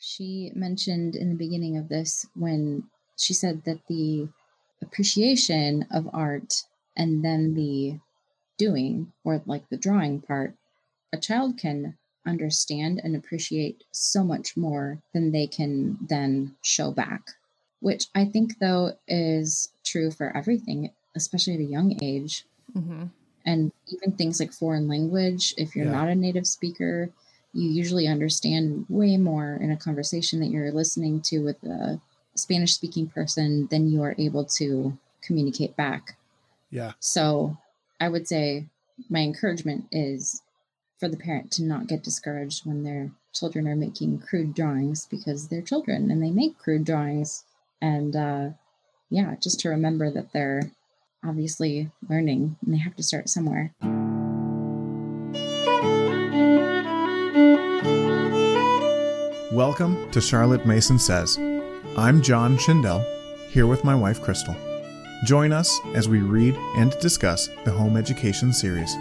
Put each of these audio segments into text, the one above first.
she mentioned in the beginning of this when she said that the appreciation of art and then the doing or like the drawing part, a child can understand and appreciate so much more than they can then show back, which I think, though, is true for everything, especially at a young age. Mm-hmm. And even things like foreign language, if you're yeah. not a native speaker, you usually understand way more in a conversation that you're listening to with a Spanish speaking person than you are able to communicate back. Yeah. So I would say my encouragement is for the parent to not get discouraged when their children are making crude drawings because they're children and they make crude drawings. And uh, yeah, just to remember that they're obviously learning and they have to start somewhere. Welcome to Charlotte Mason Says. I'm John Schindel, here with my wife Crystal. Join us as we read and discuss the Home Education series.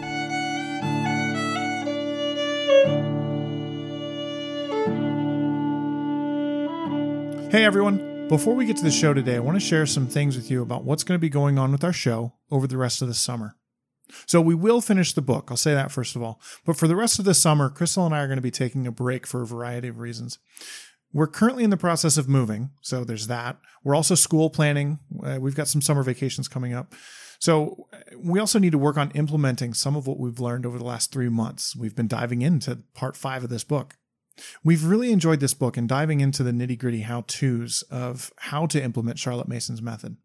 Hey everyone! Before we get to the show today, I want to share some things with you about what's going to be going on with our show over the rest of the summer. So we will finish the book. I'll say that first of all. But for the rest of the summer, Crystal and I are going to be taking a break for a variety of reasons. We're currently in the process of moving, so there's that. We're also school planning. Uh, we've got some summer vacations coming up. So we also need to work on implementing some of what we've learned over the last three months. We've been diving into part five of this book. We've really enjoyed this book and diving into the nitty gritty how to's of how to implement Charlotte Mason's method.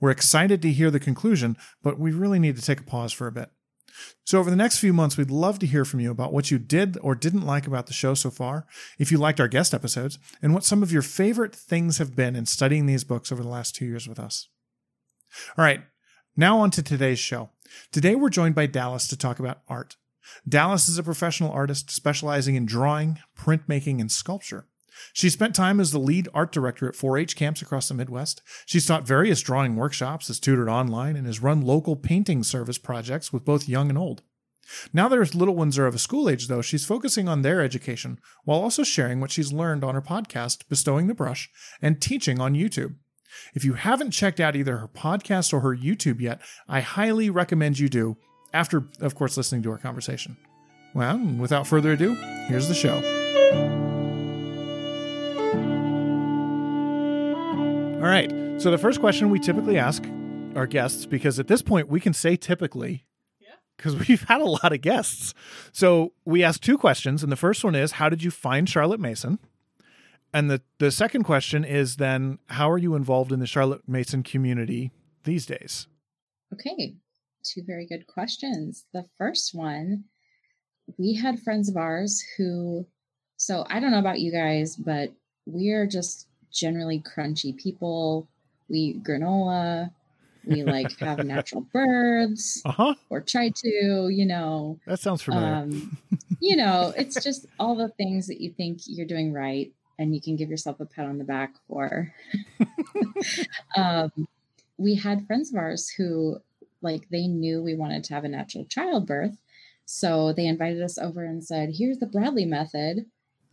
We're excited to hear the conclusion, but we really need to take a pause for a bit. So, over the next few months, we'd love to hear from you about what you did or didn't like about the show so far, if you liked our guest episodes, and what some of your favorite things have been in studying these books over the last two years with us. All right, now on to today's show. Today, we're joined by Dallas to talk about art. Dallas is a professional artist specializing in drawing, printmaking, and sculpture. She spent time as the lead art director at 4 H camps across the Midwest. She's taught various drawing workshops, has tutored online, and has run local painting service projects with both young and old. Now that her little ones are of a school age, though, she's focusing on their education while also sharing what she's learned on her podcast, Bestowing the Brush, and teaching on YouTube. If you haven't checked out either her podcast or her YouTube yet, I highly recommend you do, after, of course, listening to our conversation. Well, without further ado, here's the show. All right. So the first question we typically ask our guests, because at this point we can say typically, because we've had a lot of guests. So we ask two questions, and the first one is, "How did you find Charlotte Mason?" And the the second question is then, "How are you involved in the Charlotte Mason community these days?" Okay, two very good questions. The first one, we had friends of ours who, so I don't know about you guys, but we're just generally crunchy people. We eat granola. We like have natural birds uh-huh. or try to, you know. That sounds familiar. Um, you know, it's just all the things that you think you're doing right and you can give yourself a pat on the back for. um, we had friends of ours who, like, they knew we wanted to have a natural childbirth. So they invited us over and said, here's the Bradley method.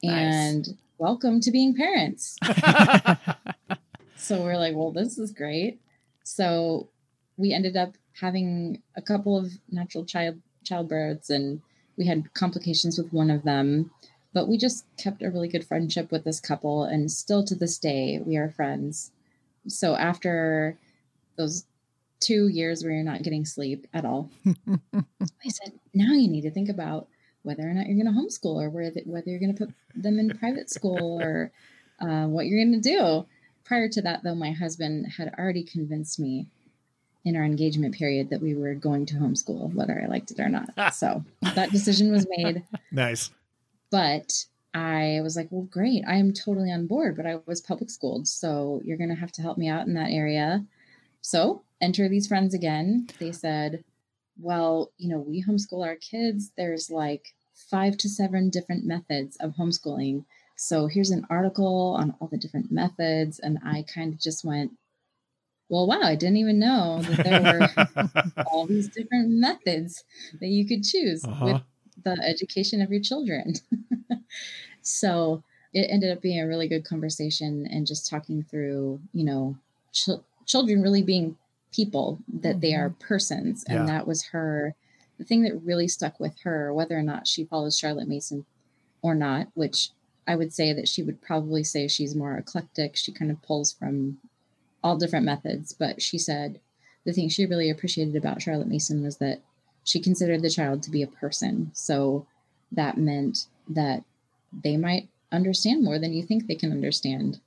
And nice welcome to being parents. so we're like, well, this is great. So we ended up having a couple of natural child childbirths and we had complications with one of them but we just kept a really good friendship with this couple and still to this day we are friends so after those two years where you're not getting sleep at all i said now you need to think about whether or not you're going to homeschool or whether, whether you're going to put them in private school or uh, what you're going to do. Prior to that, though, my husband had already convinced me in our engagement period that we were going to homeschool, whether I liked it or not. so that decision was made. Nice. But I was like, well, great. I am totally on board, but I was public schooled. So you're going to have to help me out in that area. So enter these friends again. They said, well, you know, we homeschool our kids. There's like five to seven different methods of homeschooling. So here's an article on all the different methods. And I kind of just went, well, wow, I didn't even know that there were all these different methods that you could choose uh-huh. with the education of your children. so it ended up being a really good conversation and just talking through, you know, ch- children really being people that mm-hmm. they are mm-hmm. persons and yeah. that was her the thing that really stuck with her whether or not she follows charlotte mason or not which i would say that she would probably say she's more eclectic she kind of pulls from all different methods but she said the thing she really appreciated about charlotte mason was that she considered the child to be a person so that meant that they might understand more than you think they can understand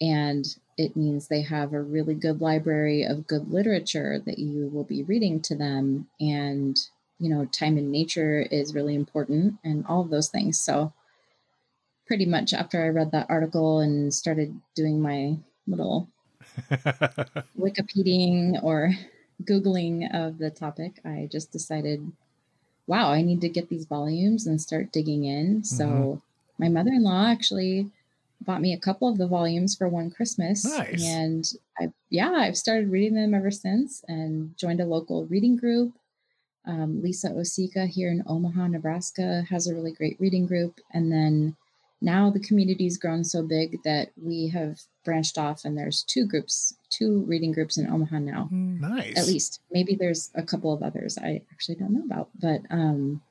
and it means they have a really good library of good literature that you will be reading to them. And you know time in nature is really important and all of those things. So pretty much after i read that article and started doing my little wikipediaing or googling of the topic i just decided wow i need to get these volumes and start digging in. Mm-hmm. so my mother-in-law actually bought me a couple of the volumes for one Christmas. Nice. And I, yeah, I've started reading them ever since and joined a local reading group. Um, Lisa Osika here in Omaha, Nebraska has a really great reading group. And then now the community's grown so big that we have branched off and there's two groups, two reading groups in Omaha now. Hmm. Nice. At least. Maybe there's a couple of others I actually don't know about. But um,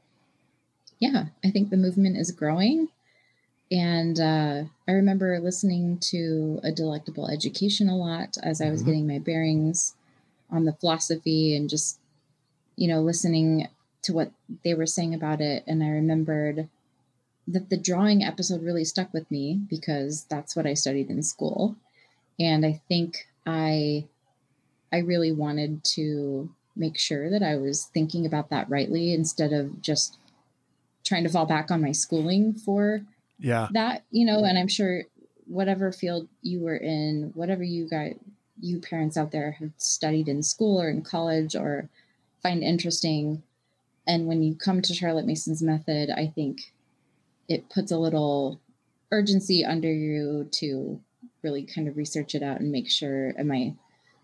yeah, I think the movement is growing and uh, I remember listening to a delectable education a lot as I was mm-hmm. getting my bearings on the philosophy and just, you know, listening to what they were saying about it. And I remembered that the drawing episode really stuck with me because that's what I studied in school. And I think I I really wanted to make sure that I was thinking about that rightly instead of just trying to fall back on my schooling for yeah that you know and i'm sure whatever field you were in whatever you got, you parents out there have studied in school or in college or find interesting and when you come to charlotte mason's method i think it puts a little urgency under you to really kind of research it out and make sure am i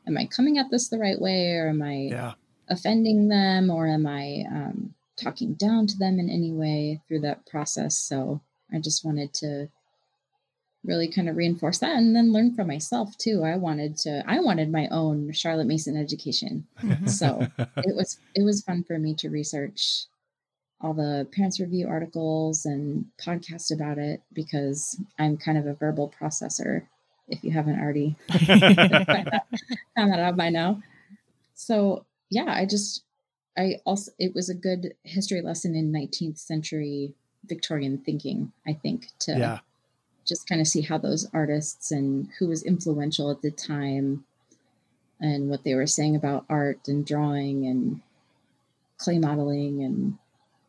am i coming at this the right way or am i yeah. offending them or am i um, talking down to them in any way through that process so I just wanted to really kind of reinforce that and then learn from myself too. I wanted to I wanted my own Charlotte Mason education. so it was it was fun for me to research all the parents review articles and podcast about it because I'm kind of a verbal processor if you haven't already found that out by now. So yeah, I just I also it was a good history lesson in 19th century Victorian thinking, I think, to yeah. just kind of see how those artists and who was influential at the time and what they were saying about art and drawing and clay modeling and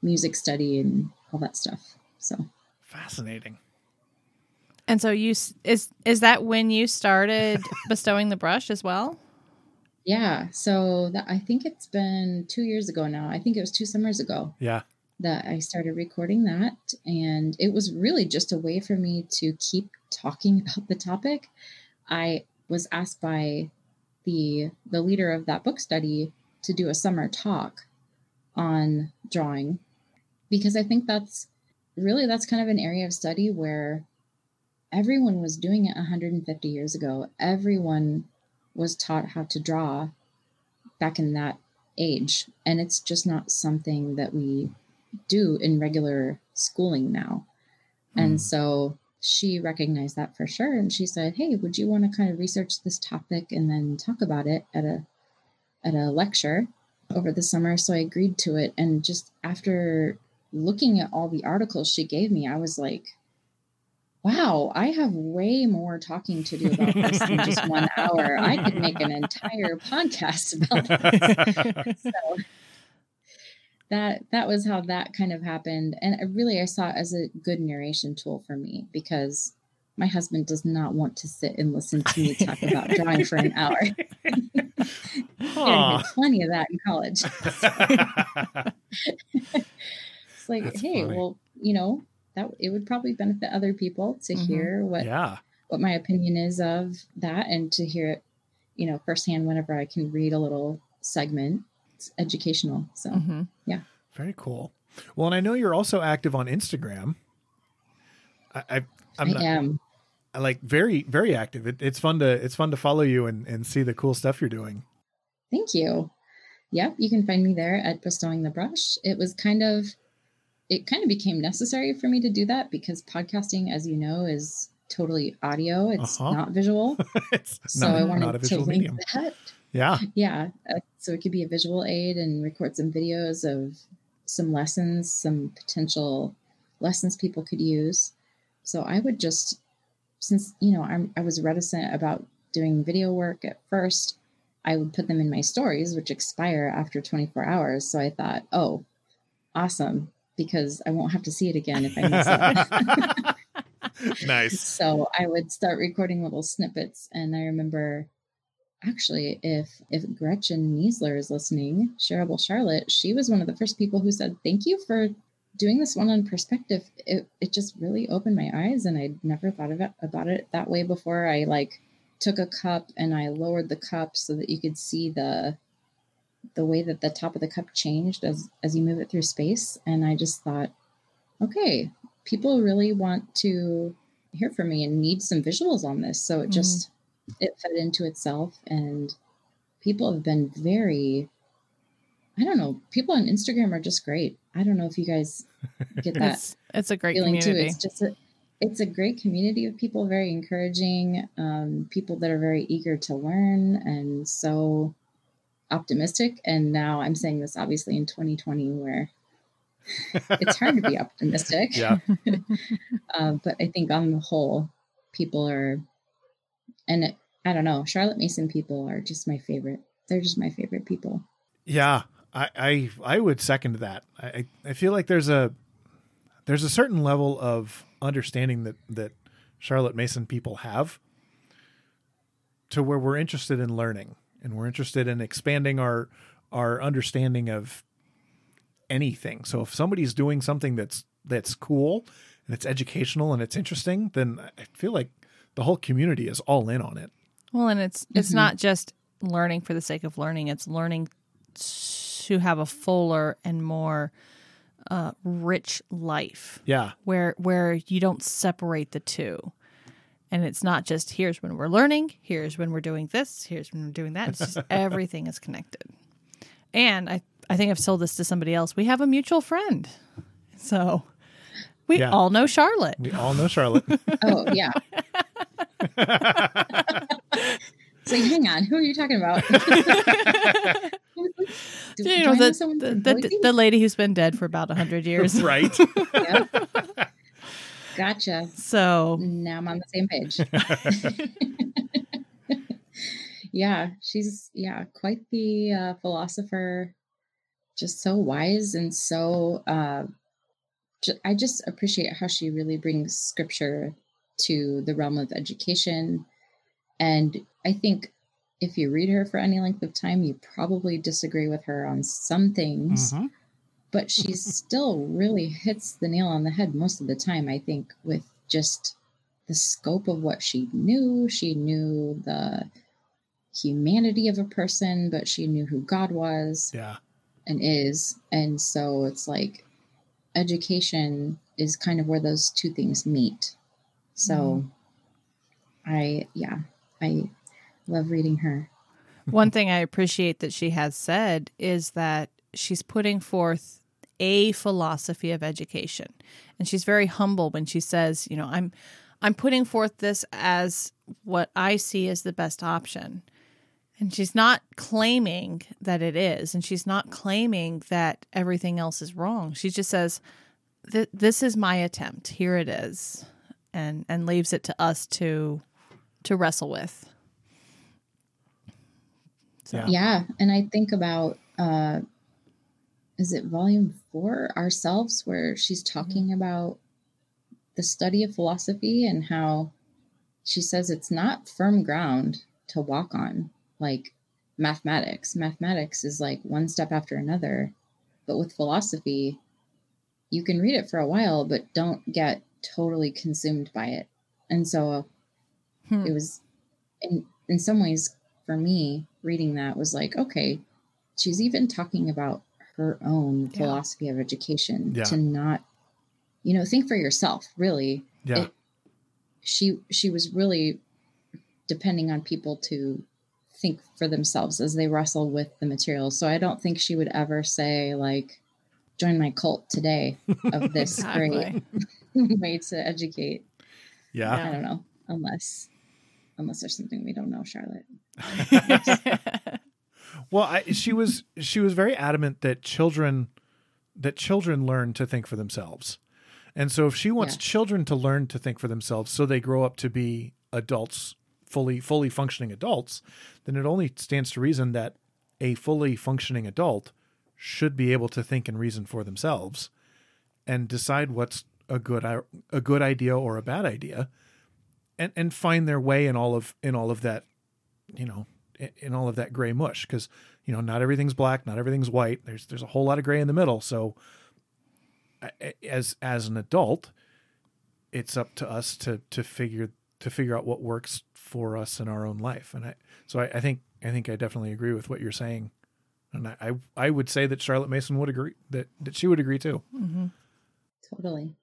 music study and all that stuff. So fascinating. And so you is is that when you started bestowing the brush as well? Yeah. So that, I think it's been 2 years ago now. I think it was 2 summers ago. Yeah that I started recording that. And it was really just a way for me to keep talking about the topic. I was asked by the the leader of that book study to do a summer talk on drawing because I think that's really that's kind of an area of study where everyone was doing it 150 years ago. Everyone was taught how to draw back in that age and it's just not something that we do in regular schooling now. Mm. And hmm. so she recognized that for sure. And she said, Hey, would you want to kind of research this topic and then talk about it at a at a lecture over the summer? So I agreed to it. And just after looking at all the articles she gave me, I was like, wow, I have way more talking to do about this than just one hour. I could make an entire podcast about this. so that that was how that kind of happened. And I really i saw it as a good narration tool for me because my husband does not want to sit and listen to me talk about drawing for an hour. Plenty of that in college. It's like That's hey funny. well you know that it would probably benefit other people to mm-hmm. hear what yeah. what my opinion is of that and to hear it you know firsthand whenever i can read a little segment it's educational. So mm-hmm. yeah. Very cool. Well, and I know you're also active on Instagram. I, I I'm I not, am. I like very very active. It, it's fun to it's fun to follow you and and see the cool stuff you're doing. Thank you. Yep, you can find me there at bestowing the brush. It was kind of it kind of became necessary for me to do that because podcasting, as you know, is totally audio. It's Uh-huh. not visual. it's so not, I wanted to visual link medium. that. Yeah. Yeah, uh, so it could be a visual aid and record some videos of some lessons, some potential lessons people could use. So I would just, since you know I'm, I was reticent about doing video work at first, I would put them in my stories, which expire after 24 hours. So I thought, oh, awesome, because I won't have to see it again if I miss it. nice. so I would start recording little snippets, and I remember actually if if Gretchen Niesler is listening, Shareable Charlotte, she was one of the first people who said thank you for doing this one on perspective. It it just really opened my eyes, and I'd never thought of it, about it that way before. I like took a cup and I lowered the cup so that you could see the the way that the top of the cup changed as as you move it through space, and I just thought, okay, people really want to hear from me and need some visuals on this. So it Mhm. just it fed into itself and people have been very I don't know, people on Instagram are just great. I don't know if you guys get that it's it's a great feeling community. too. It's just a it's a great community of people, very encouraging, um, people that are very eager to learn and so optimistic. And now I'm saying this obviously in 2020 where it's hard to be optimistic. Yeah. Uh, but I think on the whole, people are, and it, I don't know, Charlotte Mason people are just my favorite. They're just my favorite people. Yeah, I, I I would second that. I I feel like there's a there's a certain level of understanding that that Charlotte Mason people have to where we're interested in learning and we're interested in expanding our our understanding of anything. So if somebody's doing something that's that's cool and it's educational and it's interesting, then I feel like the whole community is all in on it. Well, and it's it's Mhm. not just learning for the sake of learning; it's learning to have a fuller and more uh, rich life, Yeah. where where you don't separate the two. And it's not just here's when we're learning, here's when we're doing this, here's when we're doing that. It's just everything is connected. And I I think I've sold this to somebody else. We have a mutual friend, so we Yeah. all know Charlotte. We all know Charlotte. Oh, yeah. so hang on. Who are you talking about? Do, you do know the the, the, the lady who's been dead for about hundred years. right. Yep. Gotcha. So Now I'm on the same page. yeah, she's yeah, quite the uh, philosopher. Just so wise and so. Uh, ju- I just appreciate how she really brings scripture to the realm of education, and I think if you read her for any length of time, you probably disagree with her on some things Mhm. but she still really hits the nail on the head most of the time i think with just the scope of what she knew. She knew the humanity of a person but she knew who god was Yeah. and is. And so it's like education is kind of where those two things meet. So i yeah i love reading her one thing I appreciate that she has said is that she's putting forth a philosophy of education. And she's very humble when she says, you know, I'm I'm putting forth this as what I see as the best option. And she's not claiming that it is, and she's not claiming that everything else is wrong. She just says, "Th- "This is my attempt. Here it is," and and leaves it to us to to wrestle with. So, Yeah. Yeah, and I think about uh is it volume 4 ourselves where she's talking about the study of philosophy and how she says it's not firm ground to walk on like mathematics. Mathematics is like one step after another, but with philosophy you can read it for a while but don't get totally consumed by it. And so Hmm. it was in in some ways for me reading that was like okay she's even talking about her own Yeah. philosophy of education Yeah. to not you know think for yourself really Yeah. It- she she was really depending on people to think for themselves as they wrestle with the material. So I don't think she would ever say like join my cult today of this Exactly. great way to educate. Yeah. I don't know unless unless there's something we don't know, Charlotte. Well, I, she was she was very adamant that children that children learn to think for themselves. And so if she wants Yeah. children to learn to think for themselves so they grow up to be adults, fully fully functioning adults, then it only stands to reason that a fully functioning adult should be able to think and reason for themselves and decide what's a good a good idea or a bad idea and and find their way in all of in all of that you know in, in all of that gray mush because you know not everything's black not everything's white. There's there's a whole lot of gray in the middle. So as as an adult it's up to us to to figure to figure out what works for us in our own life. And i so i, I think i think i definitely agree with what you're saying. And I, I i would say that charlotte mason would agree that that she would agree too. Mm-hmm. Totally.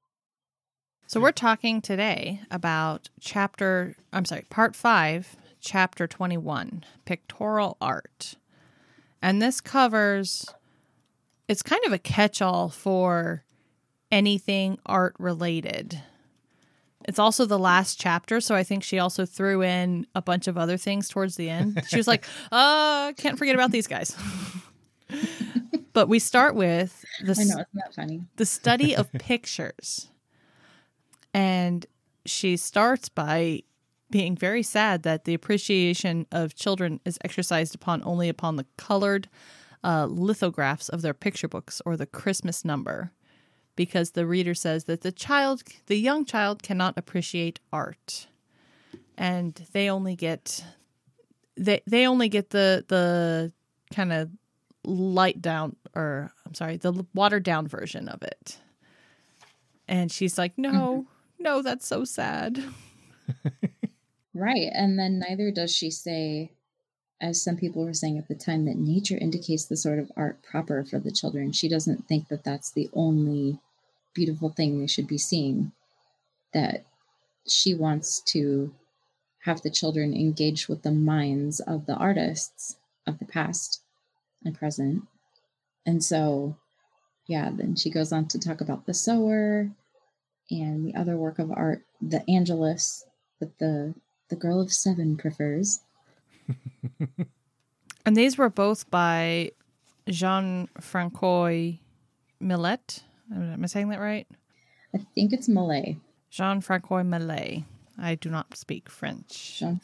So we're talking today about chapter, I'm sorry, part five, chapter 21, pictorial art. And this covers, it's kind of a catch all for anything art related. It's also the last chapter, so I think she also threw in a bunch of other things towards the end. She was like, uh, can't forget about these guys. but we start with the I know, isn't that funny? the study of pictures. And she starts by being very sad that the appreciation of children is exercised upon only upon the colored uh, lithographs of their picture books or the Christmas number, because the reader says that the child, the young child, cannot appreciate art, and they only get they they only get the the kind of light down or I'm sorry, the watered down version of it. And she's like, "No, no, that's so sad." Right. And then neither does she say, as some people were saying at the time, that nature indicates the sort of art proper for the children. She doesn't think that that's the only beautiful thing they should be seeing. That she wants to have the children engage with the minds of the artists of the past and present. And so, yeah, then she goes on to talk about the sower and the other work of art, the Angelus, that the the girl of seven prefers. And these were both by Jean Francois Millet. Am I saying that right? I think it's Malay. Jean Francois Millet. I do not speak French. Jean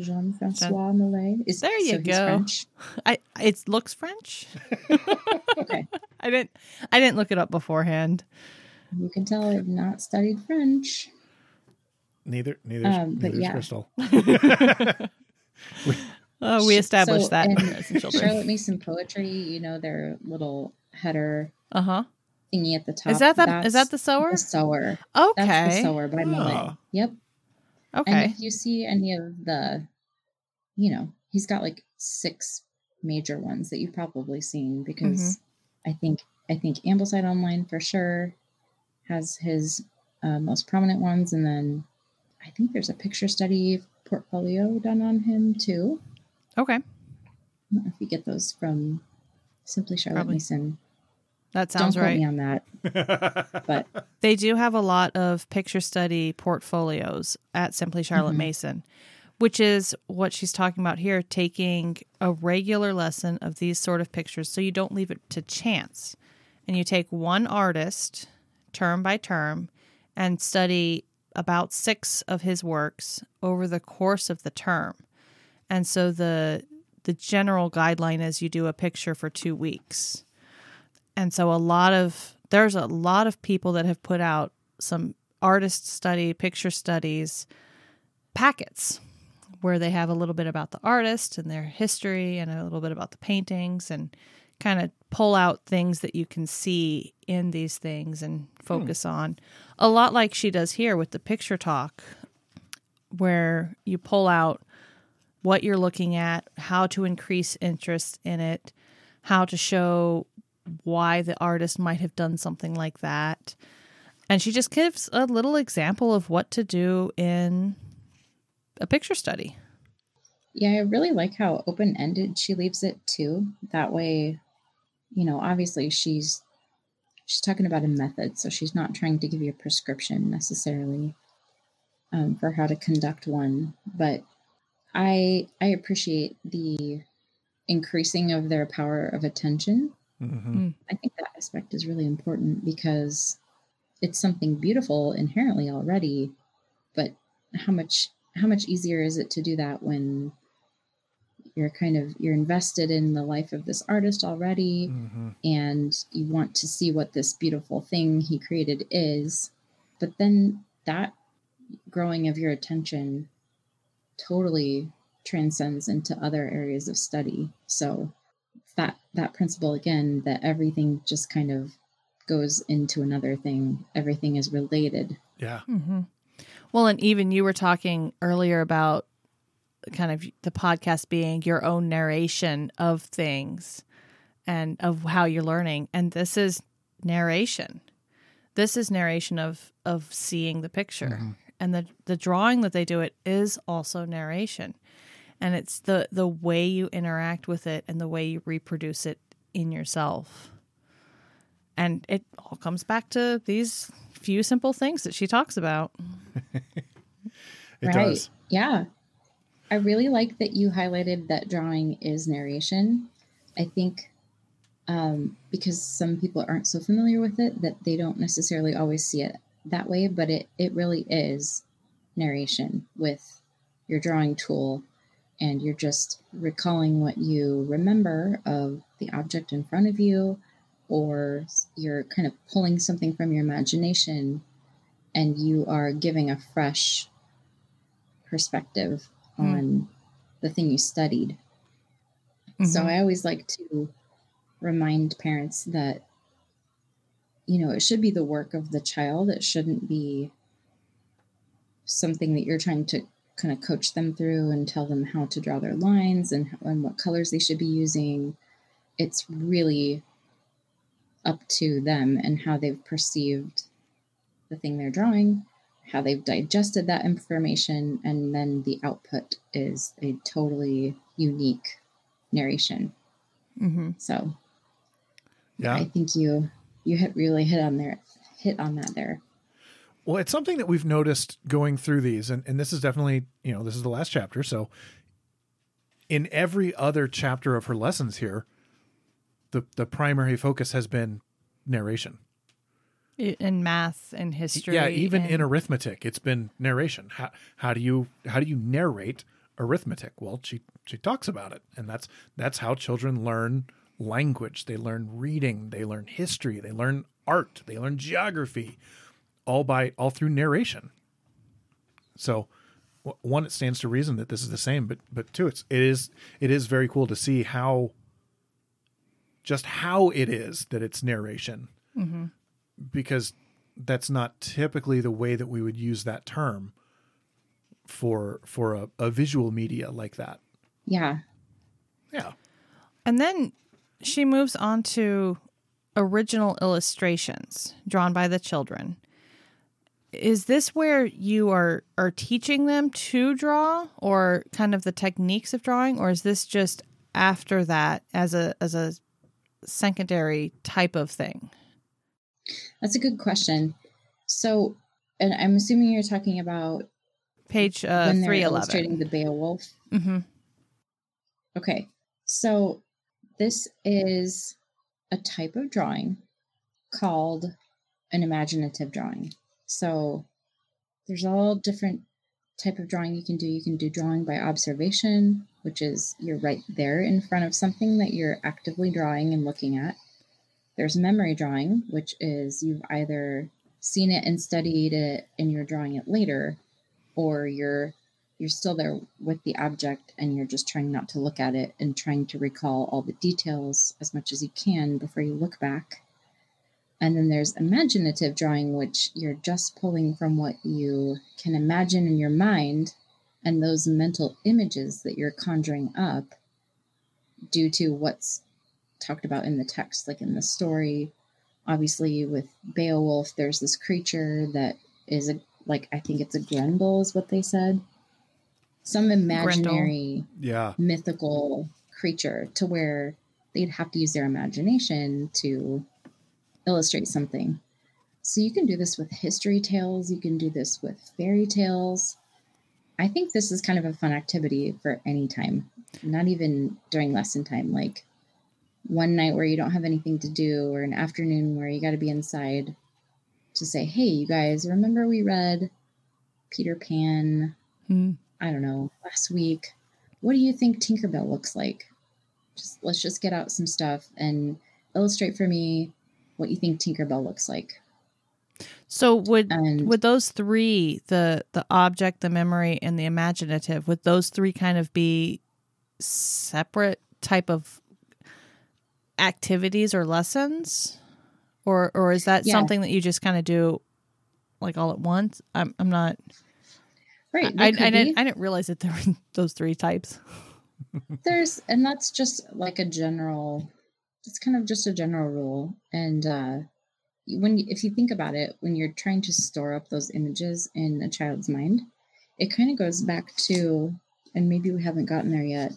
Jean Francois Malay. Is There you so go. French? I it looks French. Okay, I didn't I didn't look it up beforehand. You can tell I've not studied French. neither neither Um, but neither's yeah. crystal Oh, we established so that in in Parents and Children. Charlotte Mason poetry, you know their little header Uh huh. thingy at the top. Is that that? Is That's that the sower? the sower? Okay. That's the sower by Malay. Ah. Yep. And Okay. if you see any of the, you know, he's got like six major ones that you've probably seen because Mm-hmm. I think I think Ambleside Online for sure has his uh, most prominent ones, and then I think there's a picture study portfolio done on him too. Okay. I don't know if you get those from Simply Charlotte Probably. Mason. That sounds Don't sounds quote right. me on that, but They do have a lot of picture study portfolios at Simply Charlotte Mhm. Mason, which is what she's talking about here taking a regular lesson of these sort of pictures so you don't leave it to chance. And you take one artist term by term and study about six of his works over the course of the term. And so the the general guideline is you do a picture for 2 weeks. And so a lot of there's a lot of people that have put out some artist study, picture studies packets where they have a little bit about the artist and their history and a little bit about the paintings and kind of pull out things that you can see in these things and focus hmm. on. A lot like she does here with the picture talk where you pull out what you're looking at, how to increase interest in it, how to show why the artist might have done something like that. And she just gives a little example of what to do in a picture study. Yeah, I really like how open ended she leaves it too. That way, you know, obviously she's she's talking about a method, so she's not trying to give you a prescription necessarily um, for how to conduct one. But I I appreciate the increasing of their power of attention. Mm-hmm. I think that aspect is really important because it's something beautiful inherently already, but how much how much easier is it to do that when you're kind of you're invested in the life of this artist already Mm-hmm. and you want to see what this beautiful thing he created is but then that growing of your attention totally transcends into other areas of study so that that principle again that everything just kind of goes into another thing everything is related Yeah. Mm-hmm. Well, and even you were talking earlier about kind of the podcast being your own narration of things and of how you're learning. And this is narration. This is narration of of seeing the picture. Mm-hmm. And the the drawing that they do it is also narration. And it's the the way you interact with it and the way you reproduce it in yourself. And it all comes back to these few simple things that she talks about. It does. Yeah. I really like that you highlighted that drawing is narration. I think um, because some people aren't so familiar with it that they don't necessarily always see it that way, but it, it really is narration with your drawing tool and you're just recalling what you remember of the object in front of you or you're kind of pulling something from your imagination and you are giving a fresh perspective Hmm. on the thing you studied. So Mhm. I always like to remind parents that you know, it should be the work of the child. It shouldn't be something that you're trying to kind of coach them through and tell them how to draw their lines and, and what colors they should be using. It's really up to them and how they've perceived the thing they're drawing, how they've digested that information, and then the output is a totally unique narration. Mhm. So Yeah. I think you you hit really hit on there hit on that there. Well, it's something that we've noticed going through these, and, and this is definitely, you know, this is the last chapter. So, in every other chapter of her lessons here, the the primary focus has been narration. In math and history. yeah, even in arithmetic, it's been narration. How how do you how do you narrate arithmetic? Well, she she talks about it, and that's that's how children learn language. They learn reading, they learn history, they learn art, they learn geography, all by all through narration. So, one, it stands to reason that this is the same, but but two, it's it is it is very cool to see how just how it is that it's narration mm-hmm. Because that's not typically the way that we would use that term for for a, a visual media like that. Yeah. Yeah. And then she moves on to original illustrations drawn by the children. Is this where you are are teaching them to draw or kind of the techniques of drawing or is this just after that as a as a secondary type of thing? That's a good question. So and I'm assuming you're talking about Page uh when they're 311. illustrating the Beowulf. Mhm. Okay. So this is a type of drawing called an imaginative drawing. So there's all different type of drawing you can do. You can do drawing by observation, which is you're right there in front of something that you're actively drawing and looking at. There's memory drawing, which is you've either seen it and studied it and you're drawing it later, or you're you're still there with the object and you're just trying not to look at it and trying to recall all the details as much as you can before you look back. And then there's imaginative drawing, which you're just pulling from what you can imagine in your mind and those mental images that you're conjuring up due to what's talked about in the text, like in the story, obviously with Beowulf, there's this creature that is a like I think it's a Grendel is what they said. Some imaginary Yeah. mythical creature to where they'd have to use their imagination to illustrate something. So you can do this with history tales, you can do this with fairy tales. I think this is kind of a fun activity for any time, not even during lesson time. Like one night where you don't have anything to do, or an afternoon where you got to be inside to say, hey, you guys, remember we read Peter Pan, Hmm. I don't know, last week? What do you think Tinkerbell looks like? Just let's just get out some stuff and illustrate for me what you think Tinkerbell looks like. So would And would those three the the object, the memory, and the imaginative would those three kind of be separate type of activities or lessons, or or is that Yeah. something that you just kind of do like all at once? I'm I'm not. right, I, I, didn't. I didn't realize that there were those three types. there's and that's just like a general it's kind of just a general rule and uh when if you think about it when you're trying to store up those images in a child's mind it kind of goes back to and maybe we haven't gotten there yet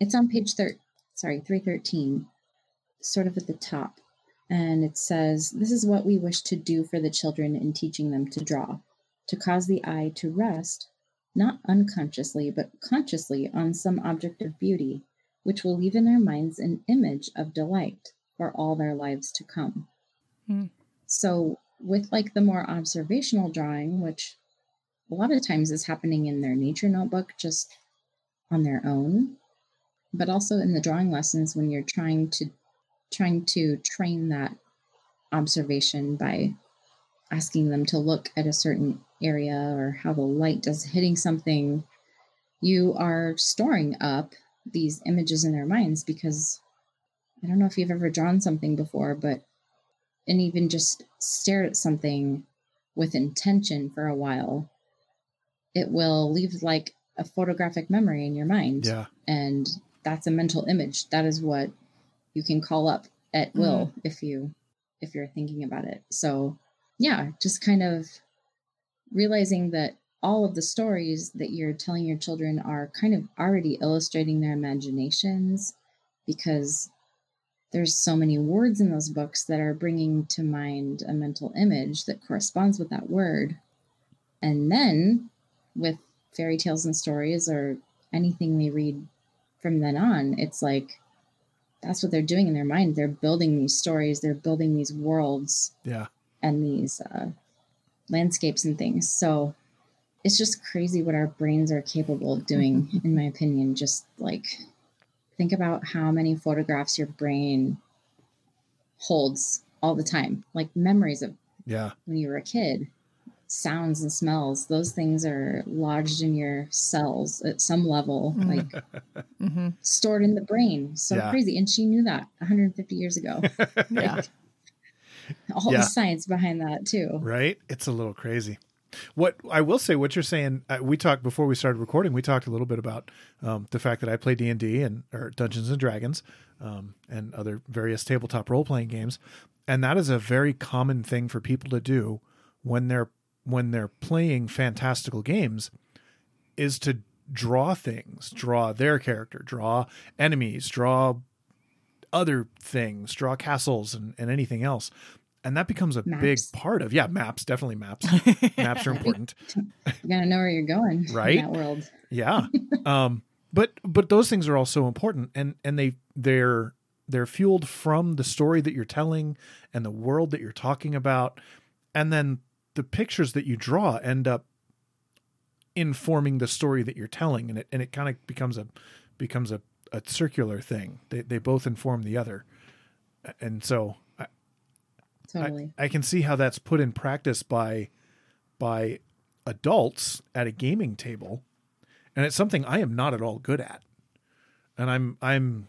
it's on page 3 sorry 313 sort of at the top and it says this is what we wish to do for the children in teaching them to draw to cause the eye to rest not unconsciously, but consciously on some object of beauty, which will leave in their minds an image of delight for all their lives to come. Hmm. So, with like the more observational drawing, which a lot of times is happening in their nature notebook just on their own, but also in the drawing lessons when you're trying to trying to train that observation by asking them to look at a certain area or how the light is hitting something, you are storing up these images in their minds because I don't know if you've ever drawn something before, but and even just stare at something with intention for a while, it will leave like a photographic memory in your mind. Yeah. And that's a mental image. That is what you can call up at will mm-hmm. if you if you're thinking about it. So yeah, just kind of realizing that all of the stories that you're telling your children are kind of already illustrating their imaginations because there's so many words in those books that are bringing to mind a mental image that corresponds with that word. And then with fairy tales and stories or anything they read from then on, it's like that's what they're doing in their mind. They're building these stories, they're building these worlds Yeah. and these uh, landscapes and things. So it's just crazy what our brains are capable of doing, in my opinion. Just like think about how many photographs your brain holds all the time, like memories of Yeah. when you were a kid, sounds and smells. Those things are lodged in your cells at some level, Mhm. like hmm stored in the brain. So Yeah. crazy. And she knew that 150 years ago. Yeah. all Yeah. the science behind that, too. Right? It's a little crazy. What I will say, what you're saying, uh, we talked before we started recording. We talked a little bit about um, the fact that I play D and D and or Dungeons and Dragons um, and other various tabletop role playing games, and that is a very common thing for people to do when they're when they're playing fantastical games, is to draw things, draw their character, draw enemies, draw other things, draw castles and, and anything else. And that becomes a big part of yeah, maps, definitely maps. maps are important. You gotta know where you're going Right? in that world. Yeah. um but but those things are also important and and they they're they're fueled from the story that you're telling and the world that you're talking about and then the pictures that you draw end up informing the story that you're telling and it and it kind of becomes a becomes a, a circular thing. They they both inform the other. And so I, Totally. I can see how that's put in practice by by adults at a gaming table and it's something I am not at all good at. And I'm I'm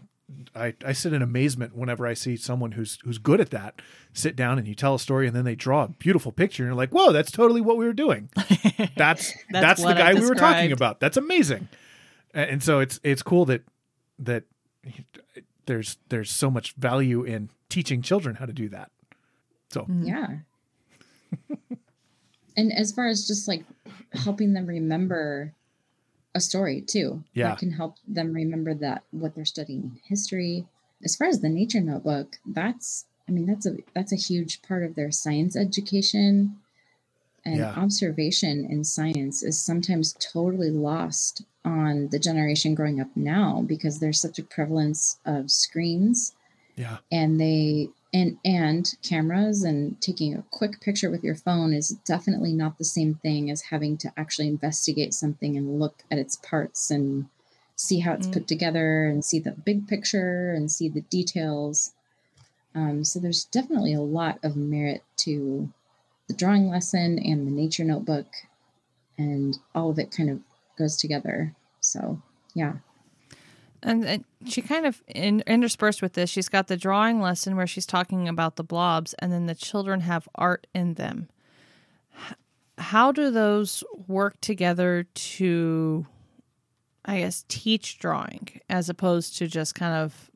I, I sit in amazement whenever I see someone who's who's good at that sit down and you tell a story and then they draw a beautiful picture and you're like whoa that's totally what we were doing. That's that's, the what I guy we were talking about. That's amazing. And so it's it's cool that that there's there's so much value in teaching children how to do that. So. Mm-hmm. Yeah. and as far as just like helping them remember a story too, Yeah. that can help them remember that what they're studying in history. As far as the nature notebook, that's I mean that's a that's a huge part of their science education. And Yeah. observation in science is sometimes totally lost on the generation growing up now because there's such a prevalence of screens yeah, and they and and cameras and taking a quick picture with your phone is definitely not the same thing as having to actually investigate something and look at its parts and see how it's Mm. put together and see the big picture and see the details. Um, so there's definitely a lot of merit to the drawing lesson and the nature notebook and all of it kind of goes together. So yeah And, and she kind of in, interspersed with this, she's got the drawing lesson where she's talking about the blobs, and then the children have art in them. H- How do those work together to, I guess, teach drawing as opposed to just kind of?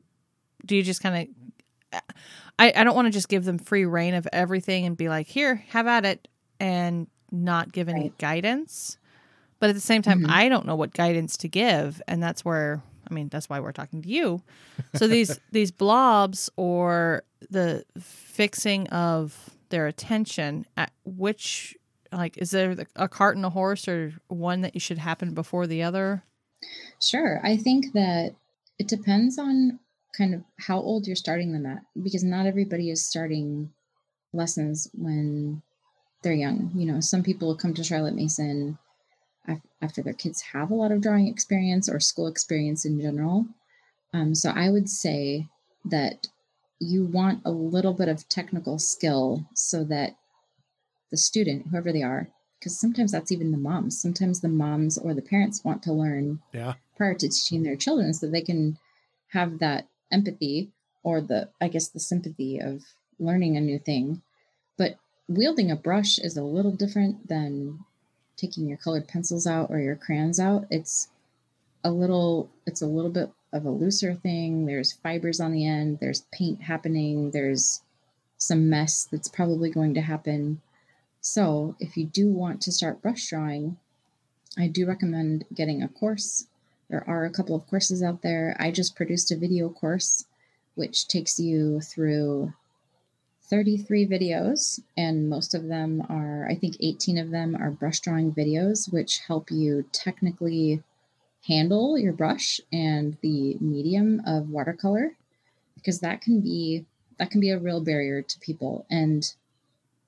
Do you just kind of? I, I don't want to just give them free reign of everything and be like, here, have at it, and not give any Right. guidance. But at the same time, Mhm. I don't know what guidance to give, and that's where I mean that's why we're talking to you. So these these blobs or the fixing of their attention at which like is there a cart and a horse or one that you should happen before the other? Sure. I think that it depends on kind of how old you're starting them at because not everybody is starting lessons when they're young. You know, some people come to Charlotte Mason after their kids have a lot of drawing experience or school experience in general. Um, so I would say that you want a little bit of technical skill so that the student, whoever they are, because sometimes that's even the moms, sometimes the moms or the parents want to learn yeah, prior to teaching their children so they can have that empathy or the i guess the sympathy of learning a new thing. But wielding a brush is a little different than taking your colored pencils out or your crayons out it's a little it's a little bit of a looser thing. There's fibers on the end there's paint happening there's some mess that's probably going to happen. So if you do want to start brush drawing i do recommend getting a course. There are a couple of courses out there. I just produced a video course which takes you through 33 videos, and most of them are, I think 18 of them are brush drawing videos, which help you technically handle your brush and the medium of watercolor because that can be that can be a real barrier to people and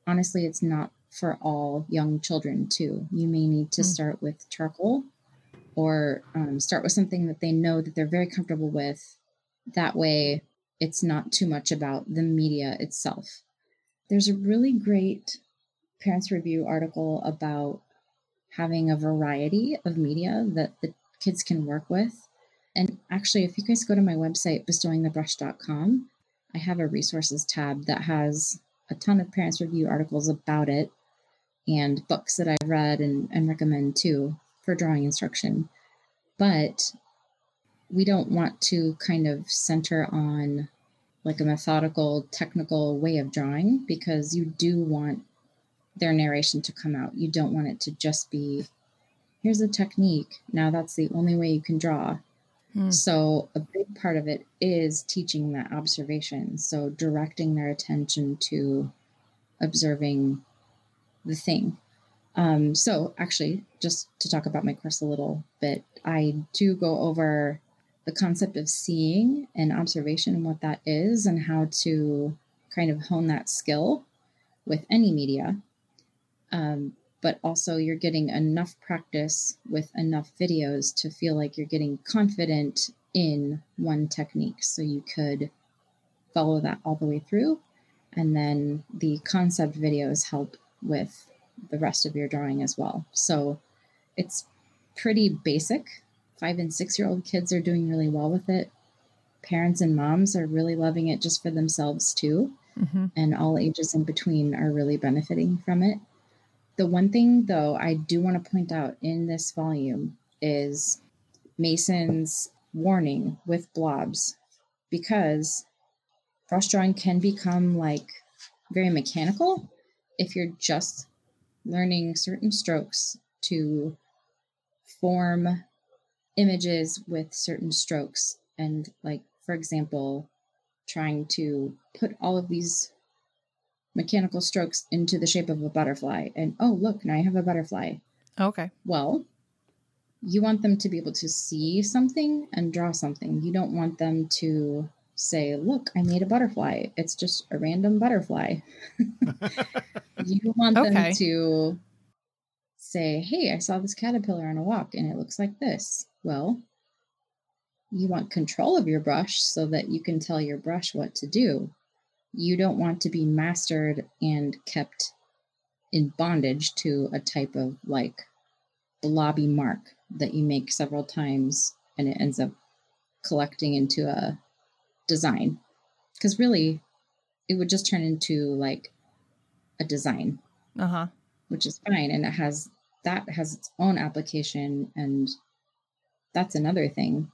honestly it's not for all young children too you may need to Mm. start with charcoal or um, start with something that they know that they're very comfortable with. That way, it's not too much about the media itself. There's a really great Parents Review article about having a variety of media that the kids can work with. And actually, if you guys go to my website, bestowingthebrush.com, I have a resources tab that has a ton of Parents Review articles about it and books that I've read and, and recommend too for drawing instruction. But we don't want to kind of center on like a methodical, technical way of drawing because you do want their narration to come out. You don't want it to just be here's a technique. Now that's the only way you can draw. Hmm. So, a big part of it is teaching that observation. So, directing their attention to observing the thing. Um, so, actually, just to talk about my course a little bit, I do go over the concept of seeing and observation and what that is, and how to kind of hone that skill with any media. Um, but also, you're getting enough practice with enough videos to feel like you're getting confident in one technique. So, you could follow that all the way through. And then the concept videos help with the rest of your drawing as well. So it's pretty basic. Five and six year old kids are doing really well with it. Parents and moms are really loving it just for themselves too. Mm-hmm. And all ages in between are really benefiting from it. The one thing, though, I do want to point out in this volume is Mason's warning with blobs because brush drawing can become like very mechanical if you're just learning certain strokes to form images with certain strokes and like for example trying to put all of these mechanical strokes into the shape of a butterfly and oh look now i have a butterfly. Okay. well you want them to be able to see something and draw something. You don't want them to say look i made a butterfly. It's just a random butterfly. You want Okay. them to say hey i saw this caterpillar on a walk and it looks like this well you want control of your brush so that you can tell your brush what to do. You don't want to be mastered and kept in bondage to a type of like blobby mark that you make several times and it ends up collecting into a design. Because really it would just turn into like a design. Uh huh. which is fine and it has that has its own application and that's another thing.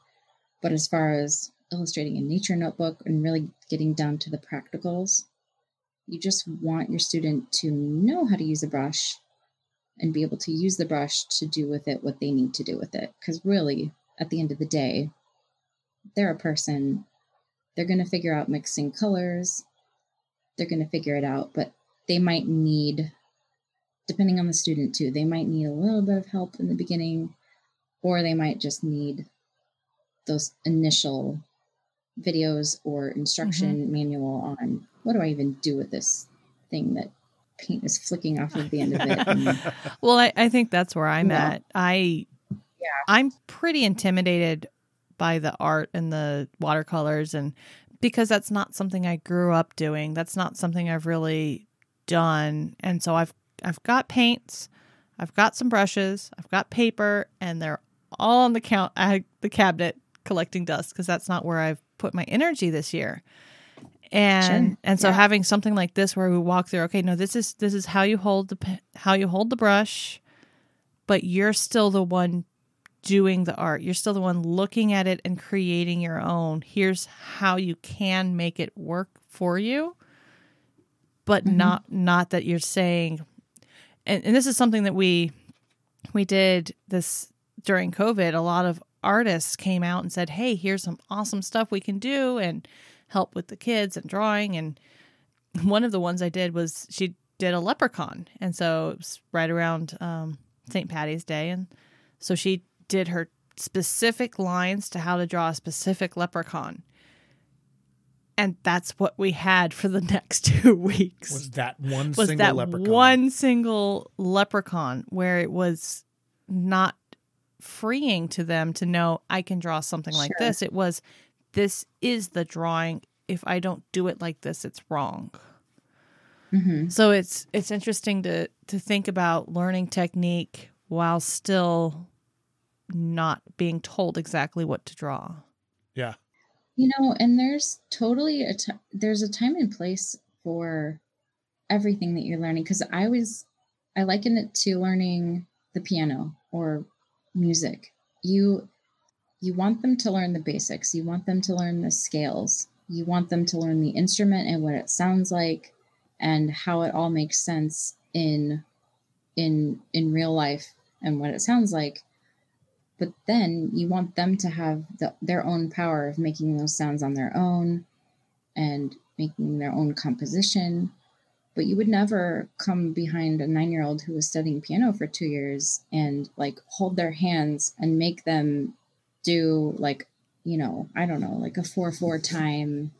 But as far as illustrating a nature notebook and really getting down to the practicals you just want your student to know how to use a brush and be able to use the brush to do with it what they need to do with it. Because really at the end of the day they're a person. They're going to figure out mixing colors. They're going to figure it out but they might need depending on the student too they might need a little bit of help in the beginning or they might just need those initial videos or instruction mm-hmm. manual on what do i even do with this thing that paint is flicking off of the end of it and, Well, I, I think that's where I'm Yeah. at. I Yeah. I'm pretty intimidated by the art and the watercolors and because that's not something I grew up doing. That's not something I've really done. And so I've I've got paints, I've got some brushes, I've got paper, and they're all on the count uh, the cabinet collecting dust because that's not where I've put my energy this year. And Sure. and so Yeah. having something like this where we walk through, okay, no, this is this is how you hold the how you hold the brush, but you're still the one doing the art. You're still the one looking at it and creating your own. Here's how you can make it work for you, but Mhm. not not that you're saying. And, and this is something that we we did this during COVID. A lot of artists came out and said, "Hey, here's some awesome stuff we can do and help with the kids and drawing." And one of the ones I did was she did a leprechaun, and so it was right around um, St. Patty's Day, and so she did her specific lines to how to draw a specific leprechaun. And that's what we had for the next two weeks. Was that one was single that leprechaun? one single leprechaun where it was not freeing to them to know I can draw something like Sure. this. It was this is the drawing. If I don't do it like this, it's wrong. Mhm. So it's it's interesting to to think about learning technique while still not being told exactly what to draw. Yeah. You know, and there's totally a t- there's a time and place for everything that you're learning because I was I liken it to learning the piano or music. You you want them to learn the basics. You want them to learn the scales. You want them to learn the instrument and what it sounds like and how it all makes sense in in in real life and what it sounds like but then you want them to have the, their own power of making those sounds on their own and making their own composition but you would never come behind a nine year old who was studying piano for two years and like hold their hands and make them do like you know i don't know like a four four time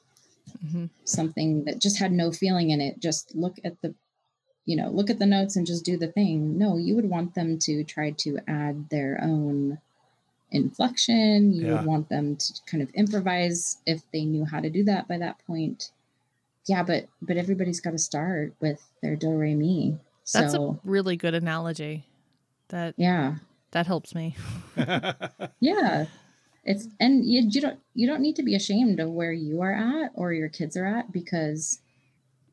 Mhm. something that just had no feeling in it just look at the you know look at the notes and just do the thing no you would want them to try to add their own inflection you Yeah. would want them to kind of improvise if they knew how to do that by that point yeah but but everybody's got to start with their do re mi That's so a really good analogy. That yeah that helps me. yeah it's and you, you don't you don't need to be ashamed of where you are at or your kids are at because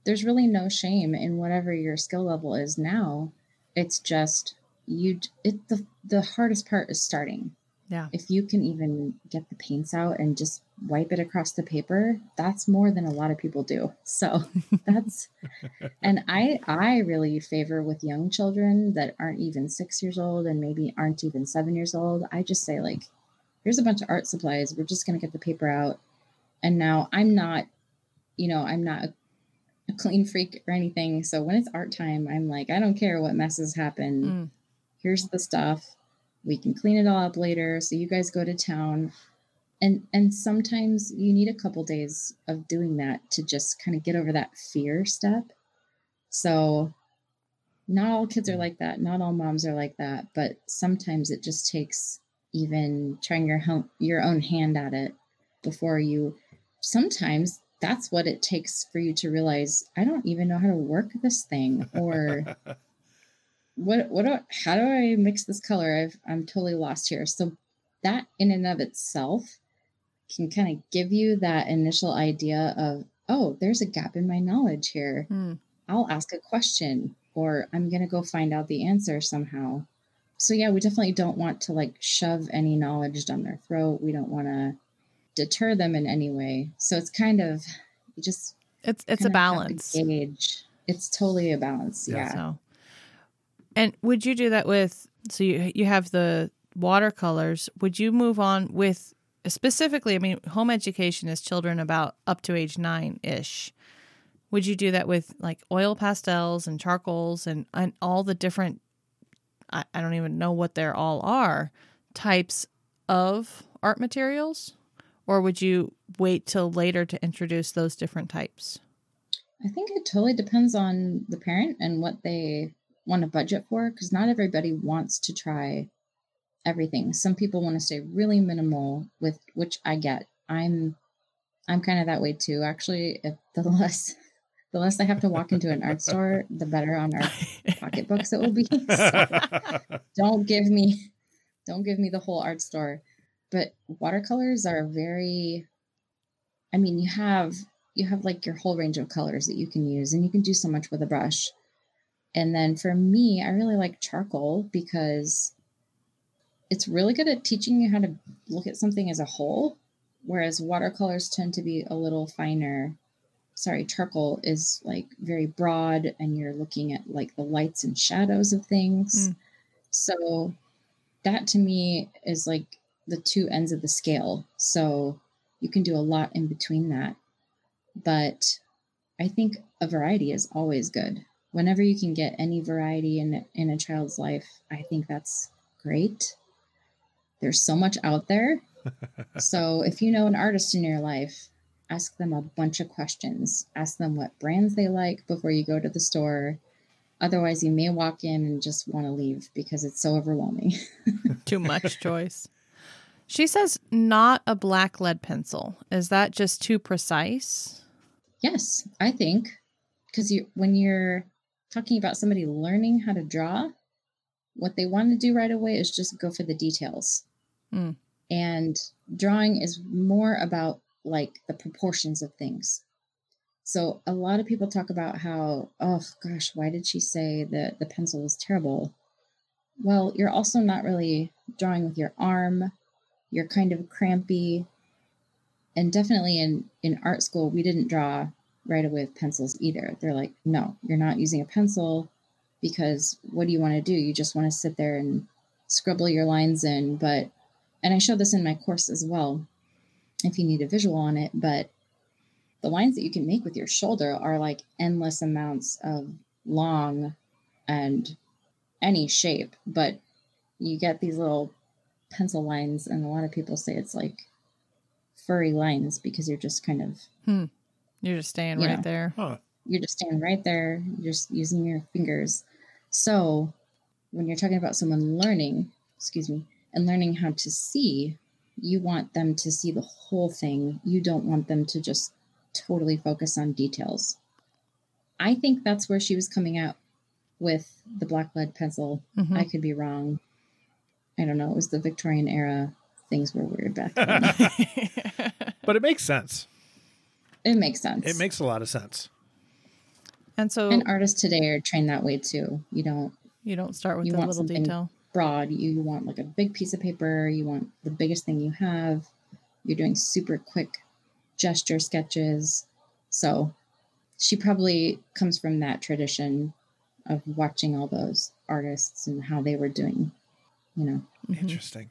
there's really no shame in whatever your skill level is now it's just you it the the hardest part is starting Yeah. If you can even get the paints out and just wipe it across the paper, that's more than a lot of people do. So that's and I I really favor with young children that aren't even 6 years old and maybe aren't even 7 years old. I just say like here's a bunch of art supplies. We're just going to get the paper out. And now I'm not you know, I'm not a, a clean freak or anything. So when it's art time, I'm like I don't care what messes happen. Mm. Here's the stuff we can clean it all up later. So you guys go to town. And and sometimes you need a couple days of doing that to just kind of get over that fear step. So not all kids are like that. Not all moms are like that. But sometimes it just takes even trying your home, your own hand at it before you sometimes that's what it takes for you to realize i don't even know how to work this thing or what what do, how do I mix this color? I've I'm totally lost here. So that in and of itself can kind of give you that initial idea of, oh, there's a gap in my knowledge here. Mm. I'll ask a question or I'm going to go find out the answer somehow. So yeah, we definitely don't want to like shove any knowledge down their throat. We don't want to deter them in any way. So it's kind of you just It's it's a balance. Gauge. It's totally a balance. Yeah. Yeah. So, and would you do that with? So you you have the watercolors. Would you move on with specifically? I mean, home education is children about up to age nine ish. Would you do that with like oil pastels and charcoals and and all the different? I, I don't even know what they're all are types of art materials, or would you wait till later to introduce those different types? I think it totally depends on the parent and what they want to budget for because not everybody wants to try everything. Some people want to stay really minimal with which I get. I'm I'm kind of that way too. Actually, if the less the less I have to walk into an art store, the better on our pocketbooks it will be. So don't give me don't give me the whole art store. But watercolors are very I mean, you have you have like your whole range of colors that you can use and you can do so much with a brush. And then for me, I really like charcoal because it's really good at teaching you how to look at something as a whole, whereas watercolors tend to be a little finer. Sorry, charcoal is like very broad and you're looking at like the lights and shadows of things. Mm. So that to me is like the two ends of the scale. So you can do a lot in between that. But I think a variety is always good. Whenever you can get any variety in in a child's life, I think that's great. There's so much out there. so if you know an artist in your life, ask them a bunch of questions. Ask them what brands they like before you go to the store. Otherwise, you may walk in and just want to leave because it's so overwhelming. Too much choice. She says not a black lead pencil. Is that just too precise? Yes, I think because you when you're talking about somebody learning how to draw, what they want to do right away is just go for the details. Mm. And drawing is more about like the proportions of things. So a lot of people talk about how, oh gosh, why did she say that the pencil was terrible? Well, you're also not really drawing with your arm. You're kind of crampy. And definitely in, in art school, we didn't draw right away with pencils either. They're like, no, you're not using a pencil because what do you want to do? You just want to sit there and scribble your lines in. But, and I show this in my course as well, if you need a visual on it, but the lines that you can make with your shoulder are like endless amounts of long and any shape, but you get these little pencil lines, and a lot of people say it's like furry lines because you're just kind of hmm. You're just staying You right know. there. Huh. you're just standing right there, you're just using your fingers. So when you're talking about someone learning, excuse me, and learning how to see, you want them to see the whole thing. You don't want them to just totally focus on details. I think that's where she was coming out with the black lead pencil. Mhm. I could be wrong. I don't know. It was the Victorian era. Things were weird back then. But it makes sense. It makes sense. It makes a lot of sense. and so and artists today are trained that way too. You don't you don't start with you the want little something- detail. broad. You want like a big piece of paper, you want the biggest thing you have. You're doing super quick gesture sketches. So she probably comes from that tradition of watching all those artists and how they were doing, you know. Mm-hmm. Interesting.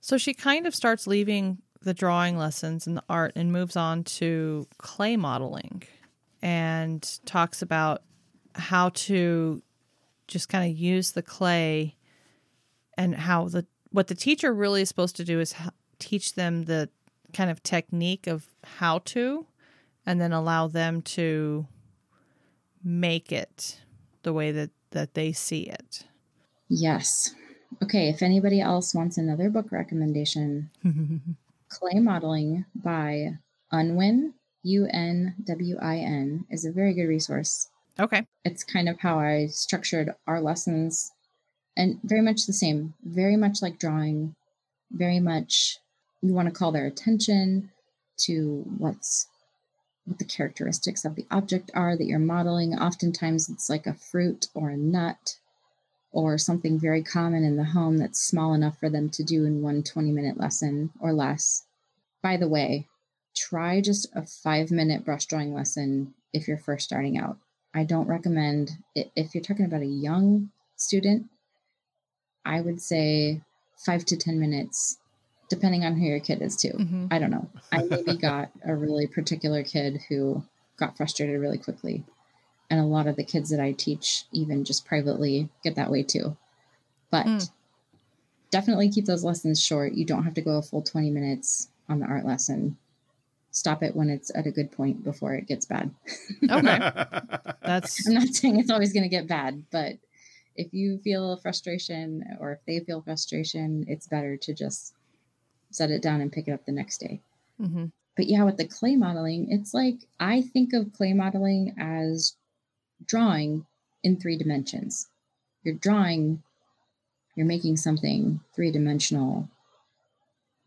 So she kind of starts leaving the drawing lessons and the art and moves on to clay modeling and talks about how to just kind of use the clay and how the what the teacher really is supposed to do is teach them the kind of technique of how to and then allow them to make it the way that that they see it. Yes. Okay, if anybody else wants another book recommendation, Clay Modeling by Unwin, U N W I N, is a very good resource. okay. It's kind of how I structured our lessons and very much the same, very much like drawing, very much you want to call their attention to what's what the characteristics of the object are that you're modeling. Oftentimes it's like a fruit or a nut or something very common in the home that's small enough for them to do in one 20 minute lesson or less. By the way, try just a five minute brush drawing lesson if you're first starting out. I don't recommend if you're talking about a young student, I would say five to 10 minutes, depending on who your kid is too. Mhm. I don't know. I maybe got a really particular kid who got frustrated really quickly. And a lot of the kids that I teach, even just privately, get that way too. But Mm. definitely keep those lessons short. You don't have to go a full 20 minutes on the art lesson. Stop it when it's at a good point before it gets bad. Okay. That's I'm not saying it's always going to get bad, but if you feel frustration or if they feel frustration, it's better to just set it down and pick it up the next day. mhm. But yeah, with the clay modeling, it's like I think of clay modeling as drawing in three dimensions. You're drawing, you're making something three dimensional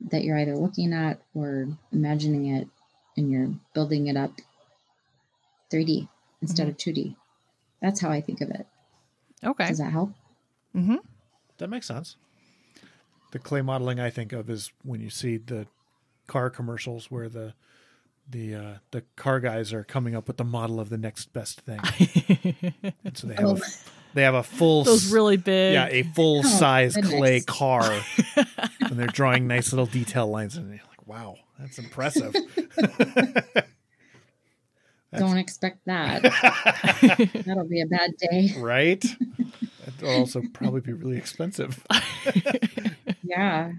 that you're either looking at or imagining it, and you're building it up 3D instead of 2D. That's how I think of it. okay. Does that help? Mm-hmm. That makes sense. The clay modeling I think of is when you see the car commercials where the the uh, the car guys are coming up with the model of the next best thing. and so they have Oh. a, they have a full Those really big. yeah a full size goodness. clay car, and they're drawing nice little detail lines, and you're like, wow, that's impressive. Don't expect that. That'll be a bad day. right? That'll also probably be really expensive. Yeah.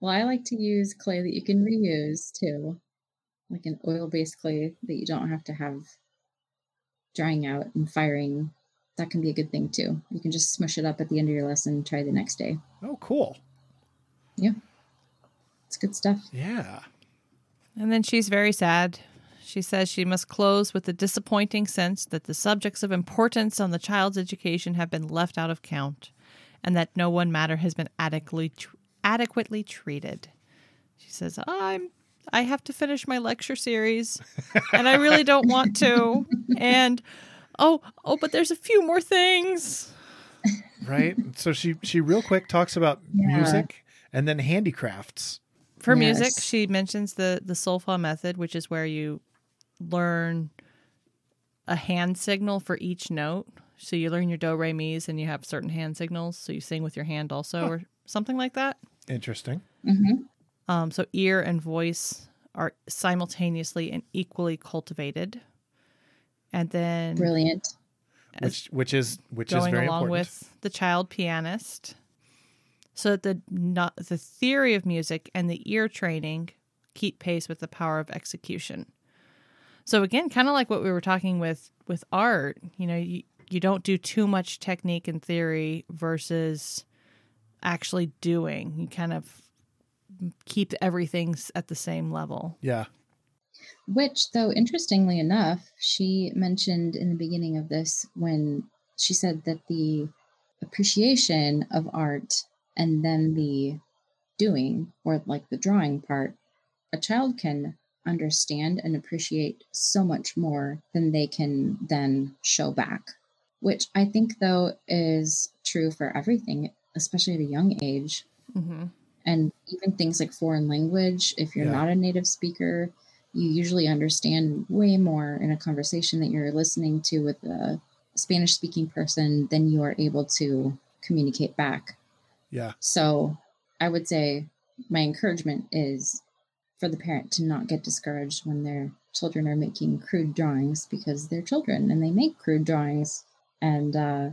Well, I like to use clay that you can reuse too, like an oil based clay that you don't have to have drying out and firing. That can be a good thing too. You can just smush it up at the end of your lesson, try the next day. Oh, cool. Yeah. It's good stuff. Yeah. And then she's very sad. She says she must close with the disappointing sense that the subjects of importance on the child's education have been left out of count and that no one matter has been adequately adequately treated. She says, "I'm I have to finish my lecture series and I really don't want to." And oh, oh, but there's a few more things. Right. so she she real quick talks about Yeah. music and then handicrafts. For music, she mentions the the solfa method, which is where you learn a hand signal for each note. So you learn your do re mi's and you have certain hand signals. So you sing with your hand also, or something like that. Interesting. hmm Um, so ear and voice are simultaneously and equally cultivated, and then Brilliant. Which which is which is going very along important. with the child pianist. So that the not the theory of music and the ear training keep pace with the power of execution. So again, kind of like what we were talking with with art, you know, you, you don't do too much technique and theory versus actually doing. You kind of keep everything at the same level. yeah. Which, though, interestingly enough, she mentioned in the beginning of this when she said that the appreciation of art and then the doing, or like the drawing part, a child can understand and appreciate so much more than they can then show back. Which I think, though, is true for everything especially at a young age. Mm-hmm. And even things like foreign language, if you're Yeah. not a native speaker, you usually understand way more in a conversation that you're listening to with a Spanish speaking person than you are able to communicate back. Yeah. So I would say my encouragement is for the parent to not get discouraged when their children are making crude drawings because they're children and they make crude drawings. And uh,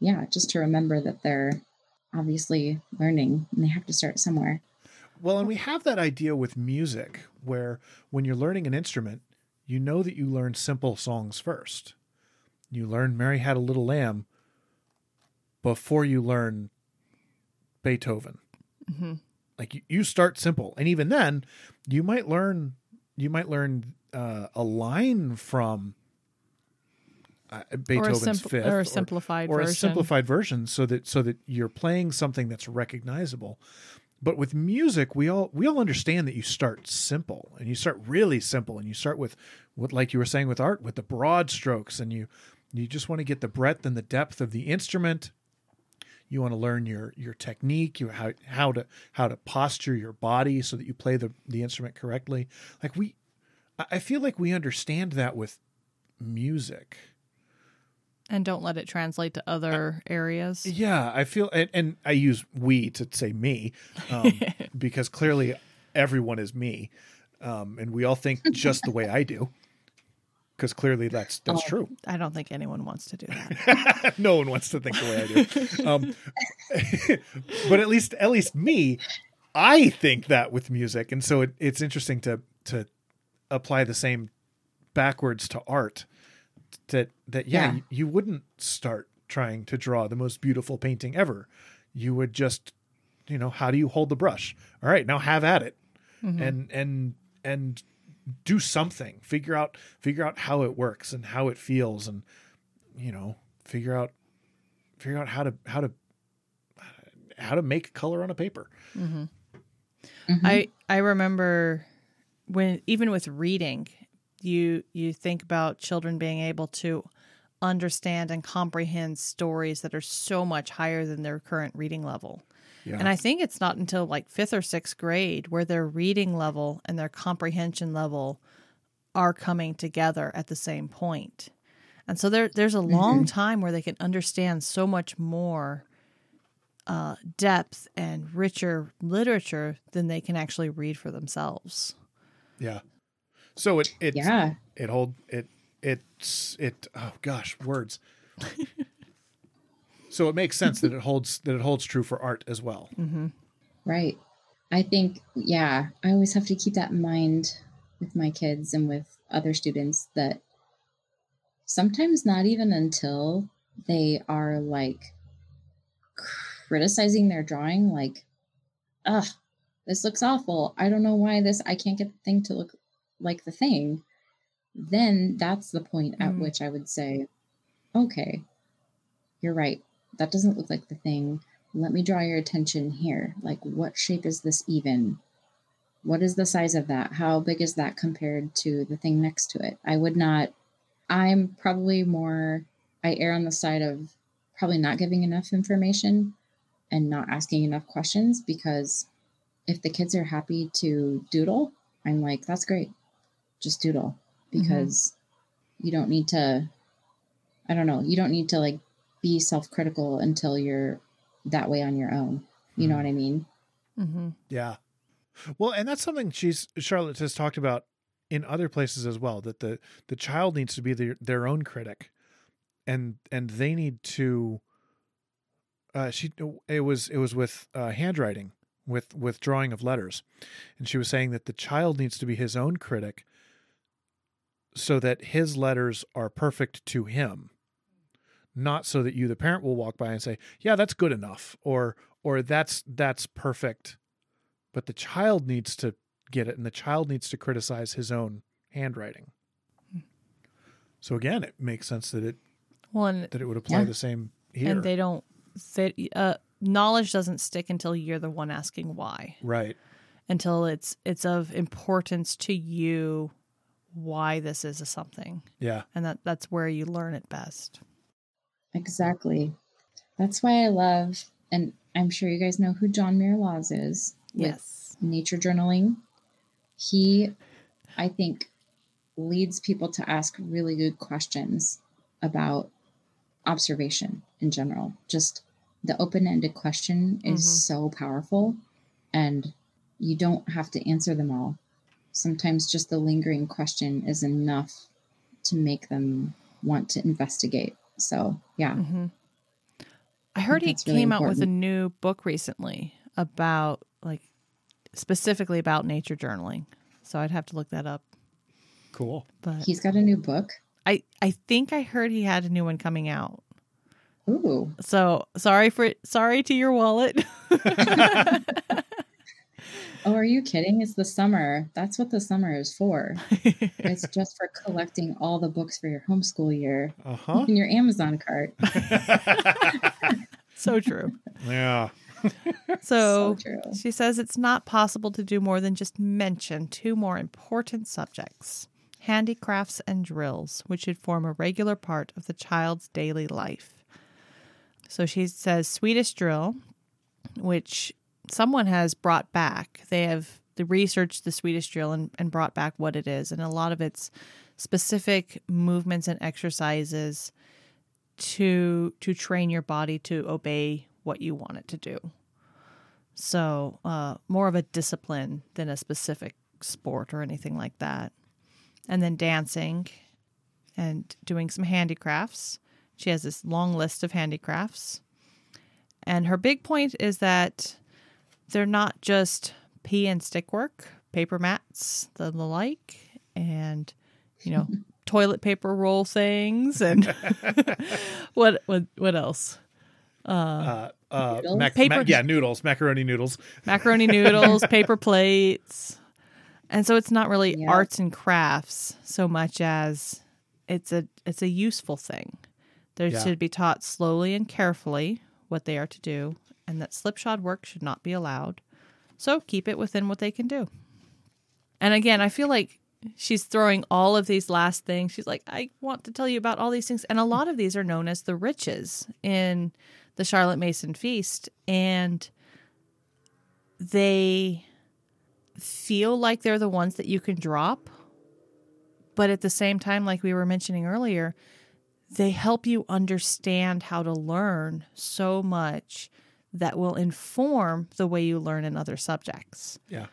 yeah, just to remember that they're obviously learning and they have to start somewhere. Well, and we have that idea with music where when you're learning an instrument, you know that you learn simple songs first. You learn Mary Had a Little Lamb before you learn Beethoven. Mm-hmm. Like you, you start simple, and even then, you might learn you might learn uh, a line from uh, Or a, Beethoven's Fifth, or a simplified or a version. simplified version so that so that you're playing something that's recognizable. But with music we all we all understand that you start simple and you start really simple and you start with what like you were saying with art with the broad strokes and you you just want to get the breadth and the depth of the instrument. You want to learn your your technique you how how to how to posture your body so that you play the the instrument correctly. Like we i feel like we understand that with music and don't let it translate to other areas. Yeah, I feel, and, and I use we to say me, um, because clearly everyone is me, um, and we all think just the way I do, because clearly that's that's Oh. true. I don't think anyone wants to do that. no one wants to think the way I do, um, but at least at least me, I think that with music, and so it, it's interesting to to apply the same backwards to art. That that yeah, Yeah. You, you wouldn't start trying to draw the most beautiful painting ever. You would just, you know, how do you hold the brush? All right, now have at it, and and and do something. Figure out figure out how it works and how it feels, and you know, figure out figure out how to how to how to make color on a paper. Mhm. I I remember when even with reading, you you think about children being able to understand and comprehend stories that are so much higher than their current reading level. Yeah. And I think it's not until like 5th or 6th grade where their reading level and their comprehension level are coming together at the same point. And so there there's a long time where they can understand so much more uh, depth and richer literature than they can actually read for themselves. yeah. So it it Yeah. it hold it it's it oh gosh words. so it makes sense that it holds that it holds true for art as well. Mm-hmm. Right. I think, yeah, I always have to keep that in mind with my kids and with other students that sometimes not even until they are like criticizing their drawing, like, ugh, this looks awful. I don't know why this, I can't get the thing to look like the thing. Then that's the point at Mm. which I would say, okay, you're right. That doesn't look like the thing let me draw your attention here. Like, what shape is this even? What is the size of that? How big is that compared to the thing next to it? I would not, I'm probably more, I err on the side of probably not giving enough information and not asking enough questions because if the kids are happy to doodle, I'm like, that's great. Just doodle because you don't need to, I don't know, you don't need to like be self critical until you're that way on your own. You know what I mean? Mm-hmm. Yeah. Well, and that's something she's Charlotte has talked about in other places as well that the the child needs to be their, their own critic and and they need to uh she it was it was with uh handwriting with with drawing of letters and she was saying that the child needs to be his own critic so that his letters are perfect to him. Not so that you the parent will walk by and say yeah that's good enough or or that's that's perfect. But the child needs to get it and the child needs to criticize his own handwriting. So again it makes sense that it Well, and, that it would apply Yeah. the same here. and they don't, they, uh, knowledge doesn't stick until you're the one asking why, right. Until it's it's of importance to you why this is a something, yeah and that that's where you learn it best. Exactly. That's why I love, and I'm sure you guys know who John Muir Laws is. with Yes. Nature journaling. He, I think, leads people to ask really good questions about observation in general. Just the open ended question is Mhm. so powerful, and you don't have to answer them all. Sometimes just the lingering question is enough to make them want to investigate. So, yeah. hmm I heard he that's really came out with a new book recently about like specifically about nature journaling. So I'd have to look that up. Cool. But He's got a new book. I I think I heard he had a new one coming out. Ooh. So sorry for sorry to your wallet. Oh, are you kidding? It's the summer. That's what the summer is for. It's just for collecting all the books for your homeschool year Uh huh. in your Amazon cart. so true. yeah. So, So true. she says it's not possible to do more than just mention two more important subjects handicrafts and drills, which should form a regular part of the child's daily life. So she says Swedish drill, which someone has brought back. They have researched the Swedish drill and, and brought back what it is, and a lot of its specific movements and exercises to to train your body to obey what you want it to do. So, uh, more of a discipline than a specific sport or anything like that. And then dancing and doing some handicrafts. She has this long list of handicrafts. And her big point is that they're not just pea and stick work, paper mats, the, the like, and, you know, toilet paper roll things and what what what else? Uh, uh, Noodles? mac- Paper- ma- yeah, noodles, macaroni noodles. macaroni noodles, paper plates. And so it's not really Yeah. arts and crafts so much as it's a it's a useful thing. They Yeah. should be taught slowly and carefully what they are to do, and that slipshod work should not be allowed. So keep it within what they can do. And again, I feel like she's throwing all of these last things. She's like, I want to tell you about all these things. And a lot of these are known as the riches in the Charlotte Mason Feast. And they feel like they're the ones that you can drop. But at the same time, like we were mentioning earlier, they help you understand how to learn so much that will inform the way you learn in other subjects Yeah.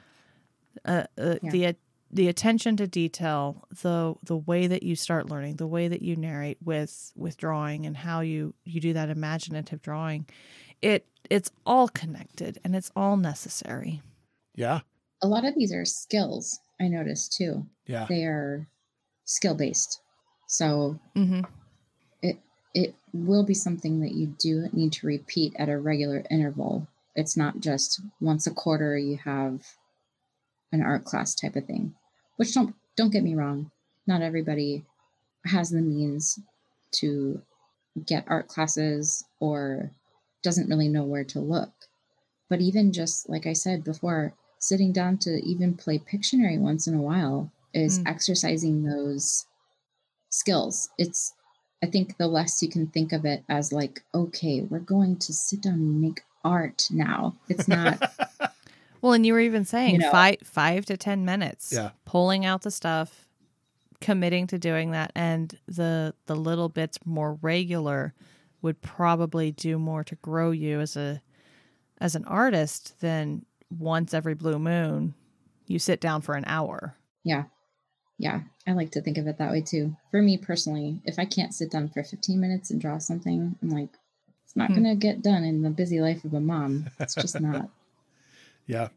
uh, uh, Yeah. the the attention to detail, the the way that you start learning, the way that you narrate with with drawing, and how you you do that imaginative drawing, it it's all connected and it's all necessary. Yeah. A lot of these are skills, I noticed too. Yeah. They are skill based. So hmm it will be something that you do need to repeat at a regular interval. It's not just once a quarter you have an art class type of thing. Which don't don't get me wrong, not everybody has the means to get art classes or doesn't really know where to look. But even just like I said before, sitting down to even play Pictionary once in a while is Mm. exercising those skills. It's I think the less you can think of it as like, okay, we're going to sit down and make art now. It's not Well, and you were even saying You know- five five to ten minutes, Yeah. pulling out the stuff, committing to doing that, and the the little bits more regular would probably do more to grow you as a as an artist than once every blue moon you sit down for an hour. yeah. Yeah. I like to think of it that way too. For me personally, if I can't sit down for 15 minutes and draw something, I'm like, it's not Hmm. going to get done in the busy life of a mom. It's just not. Yeah.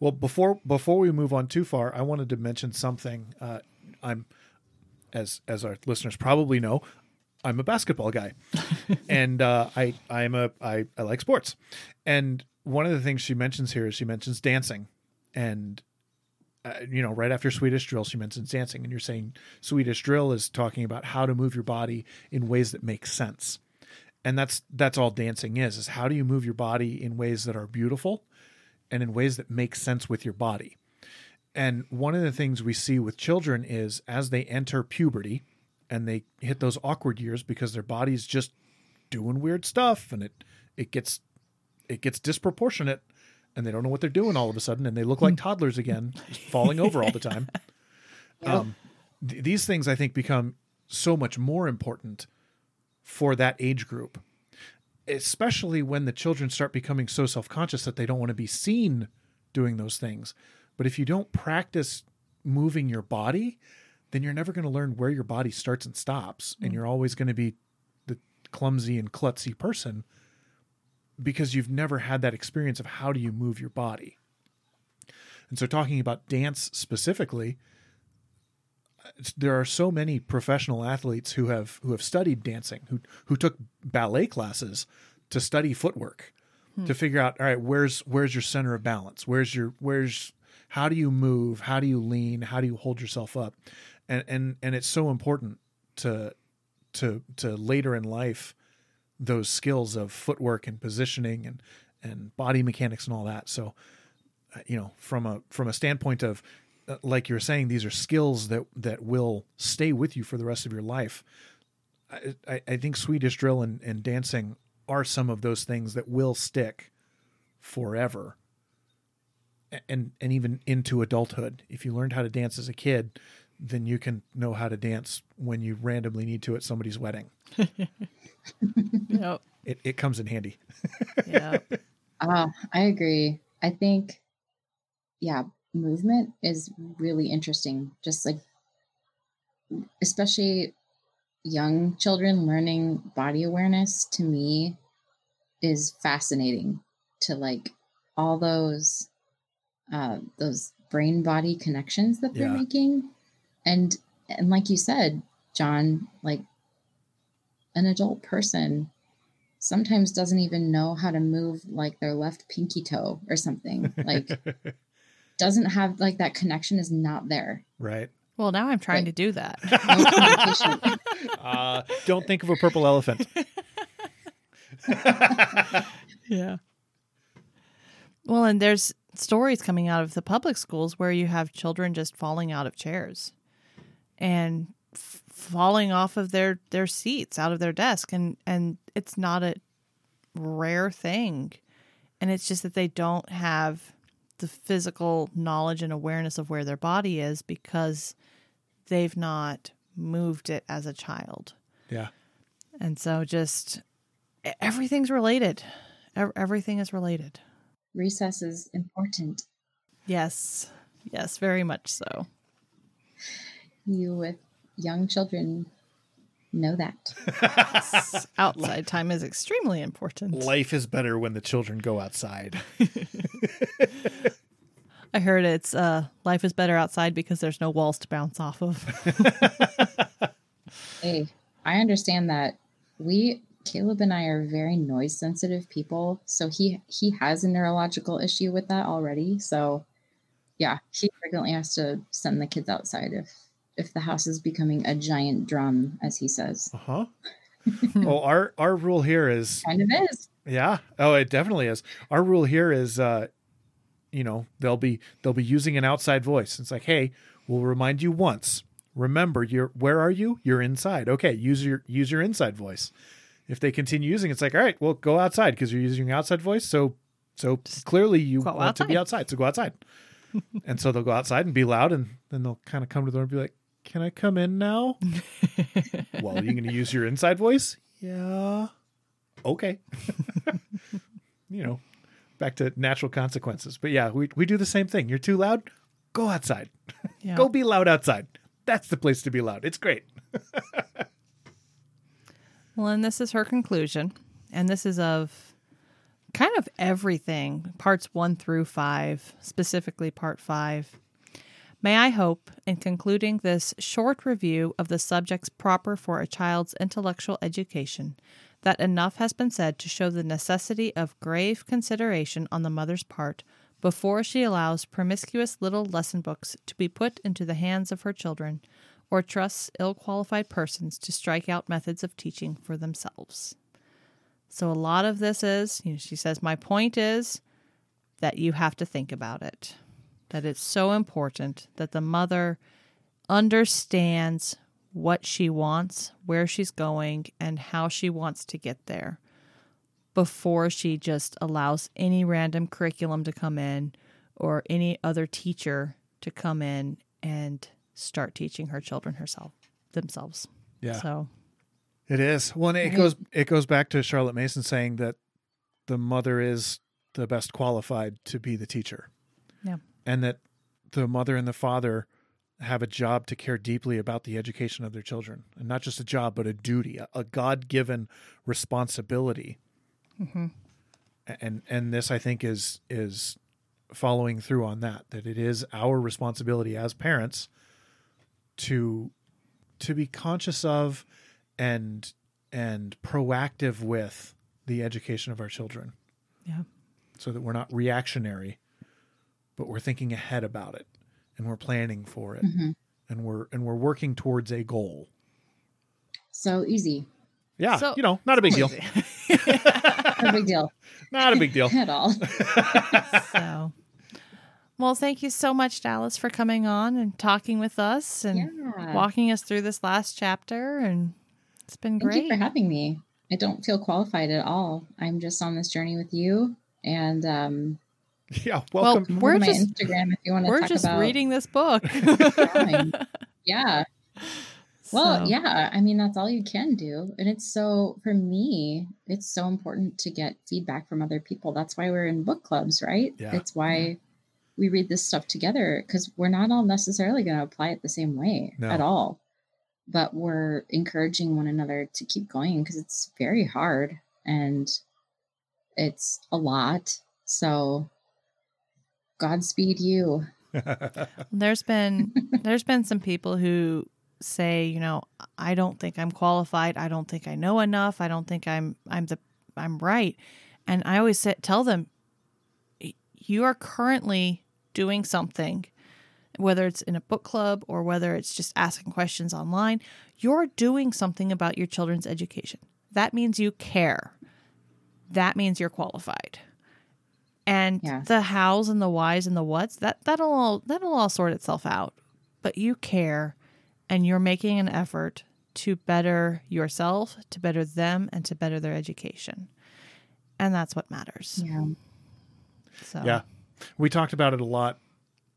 Well, before before we move on too far, I wanted to mention something. Uh, I'm, as as our listeners probably know, I'm a basketball guy, and uh, I I'm a I I like sports, and one of the things she mentions here is she mentions dancing, and uh, you know right after Swedish drill she mentions dancing, and you're saying Swedish drill is talking about how to move your body in ways that make sense, and that's that's all dancing is is how do you move your body in ways that are beautiful and in ways that make sense with your body. And one of the things we see with children is as they enter puberty and they hit those awkward years because their body's just doing weird stuff and it it gets it gets disproportionate and they don't know what they're doing all of a sudden and they look like toddlers again falling over all the time. Um, th- these things i think become so much more important for that age group especially when the children start becoming so self-conscious that they don't want to be seen doing those things. But if you don't practice moving your body then you're never going to learn where your body starts and stops and you're always going to be the clumsy and klutzy person because you've never had that experience of how do you move your body. And so, talking about dance specifically, there are so many professional athletes who have who have studied dancing, who who took ballet classes to study footwork, hmm. to figure out all right, where's where's your center of balance, where's your where's how do you move, how do you lean, how do you hold yourself up, and and and it's so important to to to later in life those skills of footwork and positioning and and body mechanics and all that. So, uh, you know, from a from a standpoint of uh, like you were saying, these are skills that that will stay with you for the rest of your life. I, I, I think Swedish drill and, and dancing are some of those things that will stick forever. And and even into adulthood. If you learned how to dance as a kid, then you can know how to dance when you randomly need to at somebody's wedding. Yep. It it comes in handy. Yeah. Ah, I agree. I think, yeah, movement is really interesting. Just like, especially young children learning body awareness to me is fascinating to like all those uh those brain body connections that they're Yeah. making and and like you said john like an adult person sometimes doesn't even know how to move like their left pinky toe or something like doesn't have like that connection is not there right. Well, now I'm trying Right. to do that. no communication Uh, don't think of a purple elephant. Yeah. Well, and there's stories coming out of the public schools where you have children just falling out of chairs and f- falling off of their their seats out of their desk and and it's not a rare thing and it's just that they don't have the physical knowledge and awareness of where their body is because they've not moved it as a child yeah. and so just everything's related. Everything is related. recess is important Yes. Yes, very much so. you with young children know that S- Outside time is extremely important. Life is better when the children go outside. I heard it's uh life is better outside because there's no walls to bounce off of. Hey, I understand that we Caleb and I are very noise sensitive people, so he he has a neurological issue with that already. So, yeah, he frequently has to send the kids outside if if the house is becoming a giant drum, as he says. Uh huh. well, our our rule here is Kind of is. yeah. Oh, it definitely is. Our rule here is, uh, you know, they'll be they'll be using an outside voice. It's like, hey, we'll remind you once. Remember, you're where are you? You're inside. Okay, use your use your inside voice. If they continue using, it's like, all right, well, go outside because you're using your outside voice. So, so clearly you go want to be outside. So go outside. and so they'll go outside and be loud, and then they'll kind of come to the door and be like, "Can I come in now?" well, are you going to use your inside voice? Yeah. Okay. you know, back to natural consequences. But yeah, we we do the same thing. You're too loud. Go outside. Yeah. Go be loud outside. That's the place to be loud. It's great. Well, and this is her conclusion. And this is of kind of everything, parts one through five, specifically part five. May I hope, in concluding this short review of the subjects proper for a child's intellectual education, that enough has been said to show the necessity of grave consideration on the mother's part before she allows promiscuous little lesson books to be put into the hands of her children or trusts ill qualified persons to strike out methods of teaching for themselves. So, a lot of this is, you know, she says, My point is that you have to think about it, that it's so important that the mother understands what she wants, where she's going, and how she wants to get there. before she just allows any random curriculum to come in or any other teacher to come in and start teaching her children herself themselves. Yeah. So It is. Well, and it goes it goes back to Charlotte Mason saying that the mother is the best qualified to be the teacher. Yeah. And that the mother and the father have a job to care deeply about the education of their children. And not just a job, but a duty, a, a God-given responsibility. mhm. And and this I think is is following through on that that it is our responsibility as parents to to be conscious of and and proactive with the education of our children yeah. so that we're not reactionary but we're thinking ahead about it and we're planning for it Mhm. and we're and we're working towards a goal So easy. yeah So- you know not a big deal No big deal not a big deal at all. so well, thank you so much, Dallas, for coming on and talking with us and Yeah. walking us through this last chapter. And it's been Thank great. you for having me. I don't feel qualified at all. I'm just on this journey with you. And um, yeah Well, welcome We're we're my just- Instagram if you want to We're talk just about reading this book. Yeah. Well, So, yeah. I mean, that's all you can do. And it's so, for me, it's so important to get feedback from other people. That's why we're in book clubs, right? Yeah. It's why we read this stuff together because we're not all necessarily going to apply it the same way No. at all. But we're encouraging one another to keep going because it's very hard and it's a lot. So, Godspeed you. There's been there's been some people who say, you know, I don't think I'm qualified. I don't think I know enough. I don't think I'm I'm the I'm right. And I always say, tell them you are currently doing something whether it's in a book club or whether it's just asking questions online, you're doing something about your children's education. That means you care. That means you're qualified. And Yeah. the hows and the whys and the whats, that that'll all that'll all sort itself out. But you care and you're making an effort to better yourself, to better them, and to better their education. And that's what matters. Yeah. So Yeah. We talked about it a lot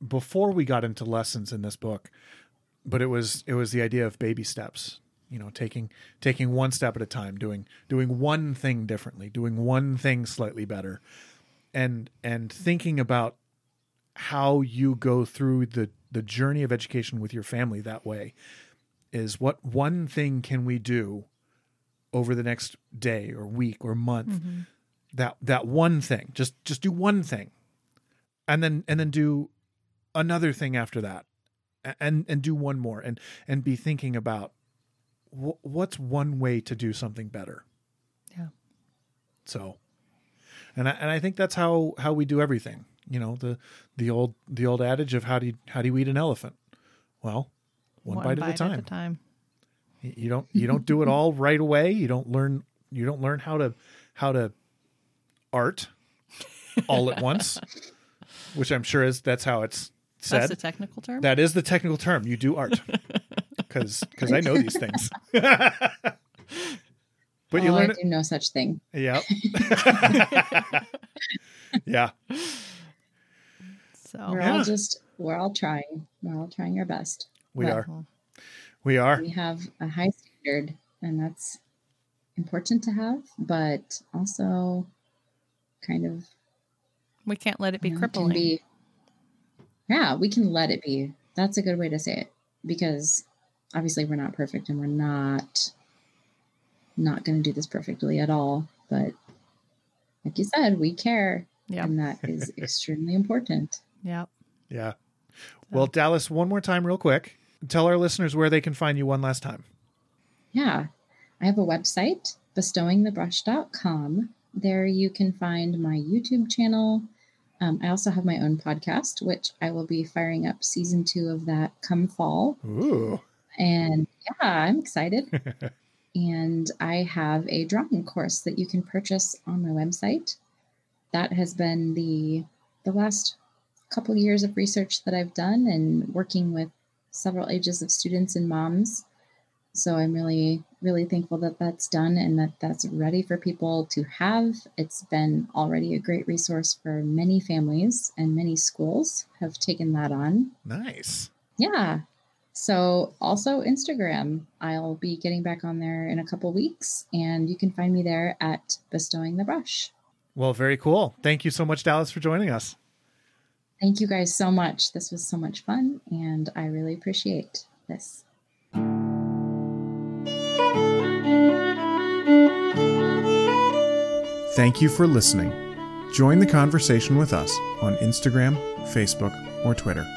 before we got into lessons in this book, but it was it was the idea of baby steps. You know, taking taking one step at a time, doing doing one thing differently, doing one thing slightly better. And and thinking about how you go through the the journey of education with your family that way is what one thing can we do over the next day or week or month mm-hmm. that that one thing just just do one thing and then and then do another thing after that and and do one more and and be thinking about wh- what's one way to do something better Yeah. so and I, and I think that's how how we do everything you know the the old the old adage of how do you how do you eat an elephant? Well one, bite, at a time. time. You don't you don't do it all right away. You don't learn you don't learn how to how to art all at once which i'm sure is that's how it's That's said. the technical term. that is the technical term. You do art. Because because i know these things but you oh, learn I it do no such thing. yeah yeah so We're Yeah. all just we're all trying. We're all trying our best. we But are we are We have a high standard, and that's important to have, but also kind of we can't let it be you know, can crippling. be- yeah, we can let it be. That's a good way to say it because obviously we're not perfect, and we're not not going to do this perfectly at all. But like you said, we care, yeah. and that is extremely important. Yeah. yeah well dallas one more time real quick tell our listeners where they can find you one last time Yeah. I have a website, bestowingthebrush.com. There you can find my YouTube channel. Um, I also have my own podcast, which I will be firing up season two of that come fall. Ooh. And yeah, I'm excited. and I have a drawing course that you can purchase on my website. That has been the the last couple years of research that I've done and working with several ages of students and moms. So I'm really really thankful that that's done and that that's ready for people to have. It's been already a great resource for many families and many schools have taken that on. Nice. Yeah. So also Instagram, I'll be getting back on there in a couple weeks and you can find me there at bestowing the brush. Well, very cool. Thank you so much, Dallas, for joining us. Thank you guys so much. This was so much fun and I really appreciate this. Thank you for listening. Join the conversation with us on Instagram, Facebook, or Twitter.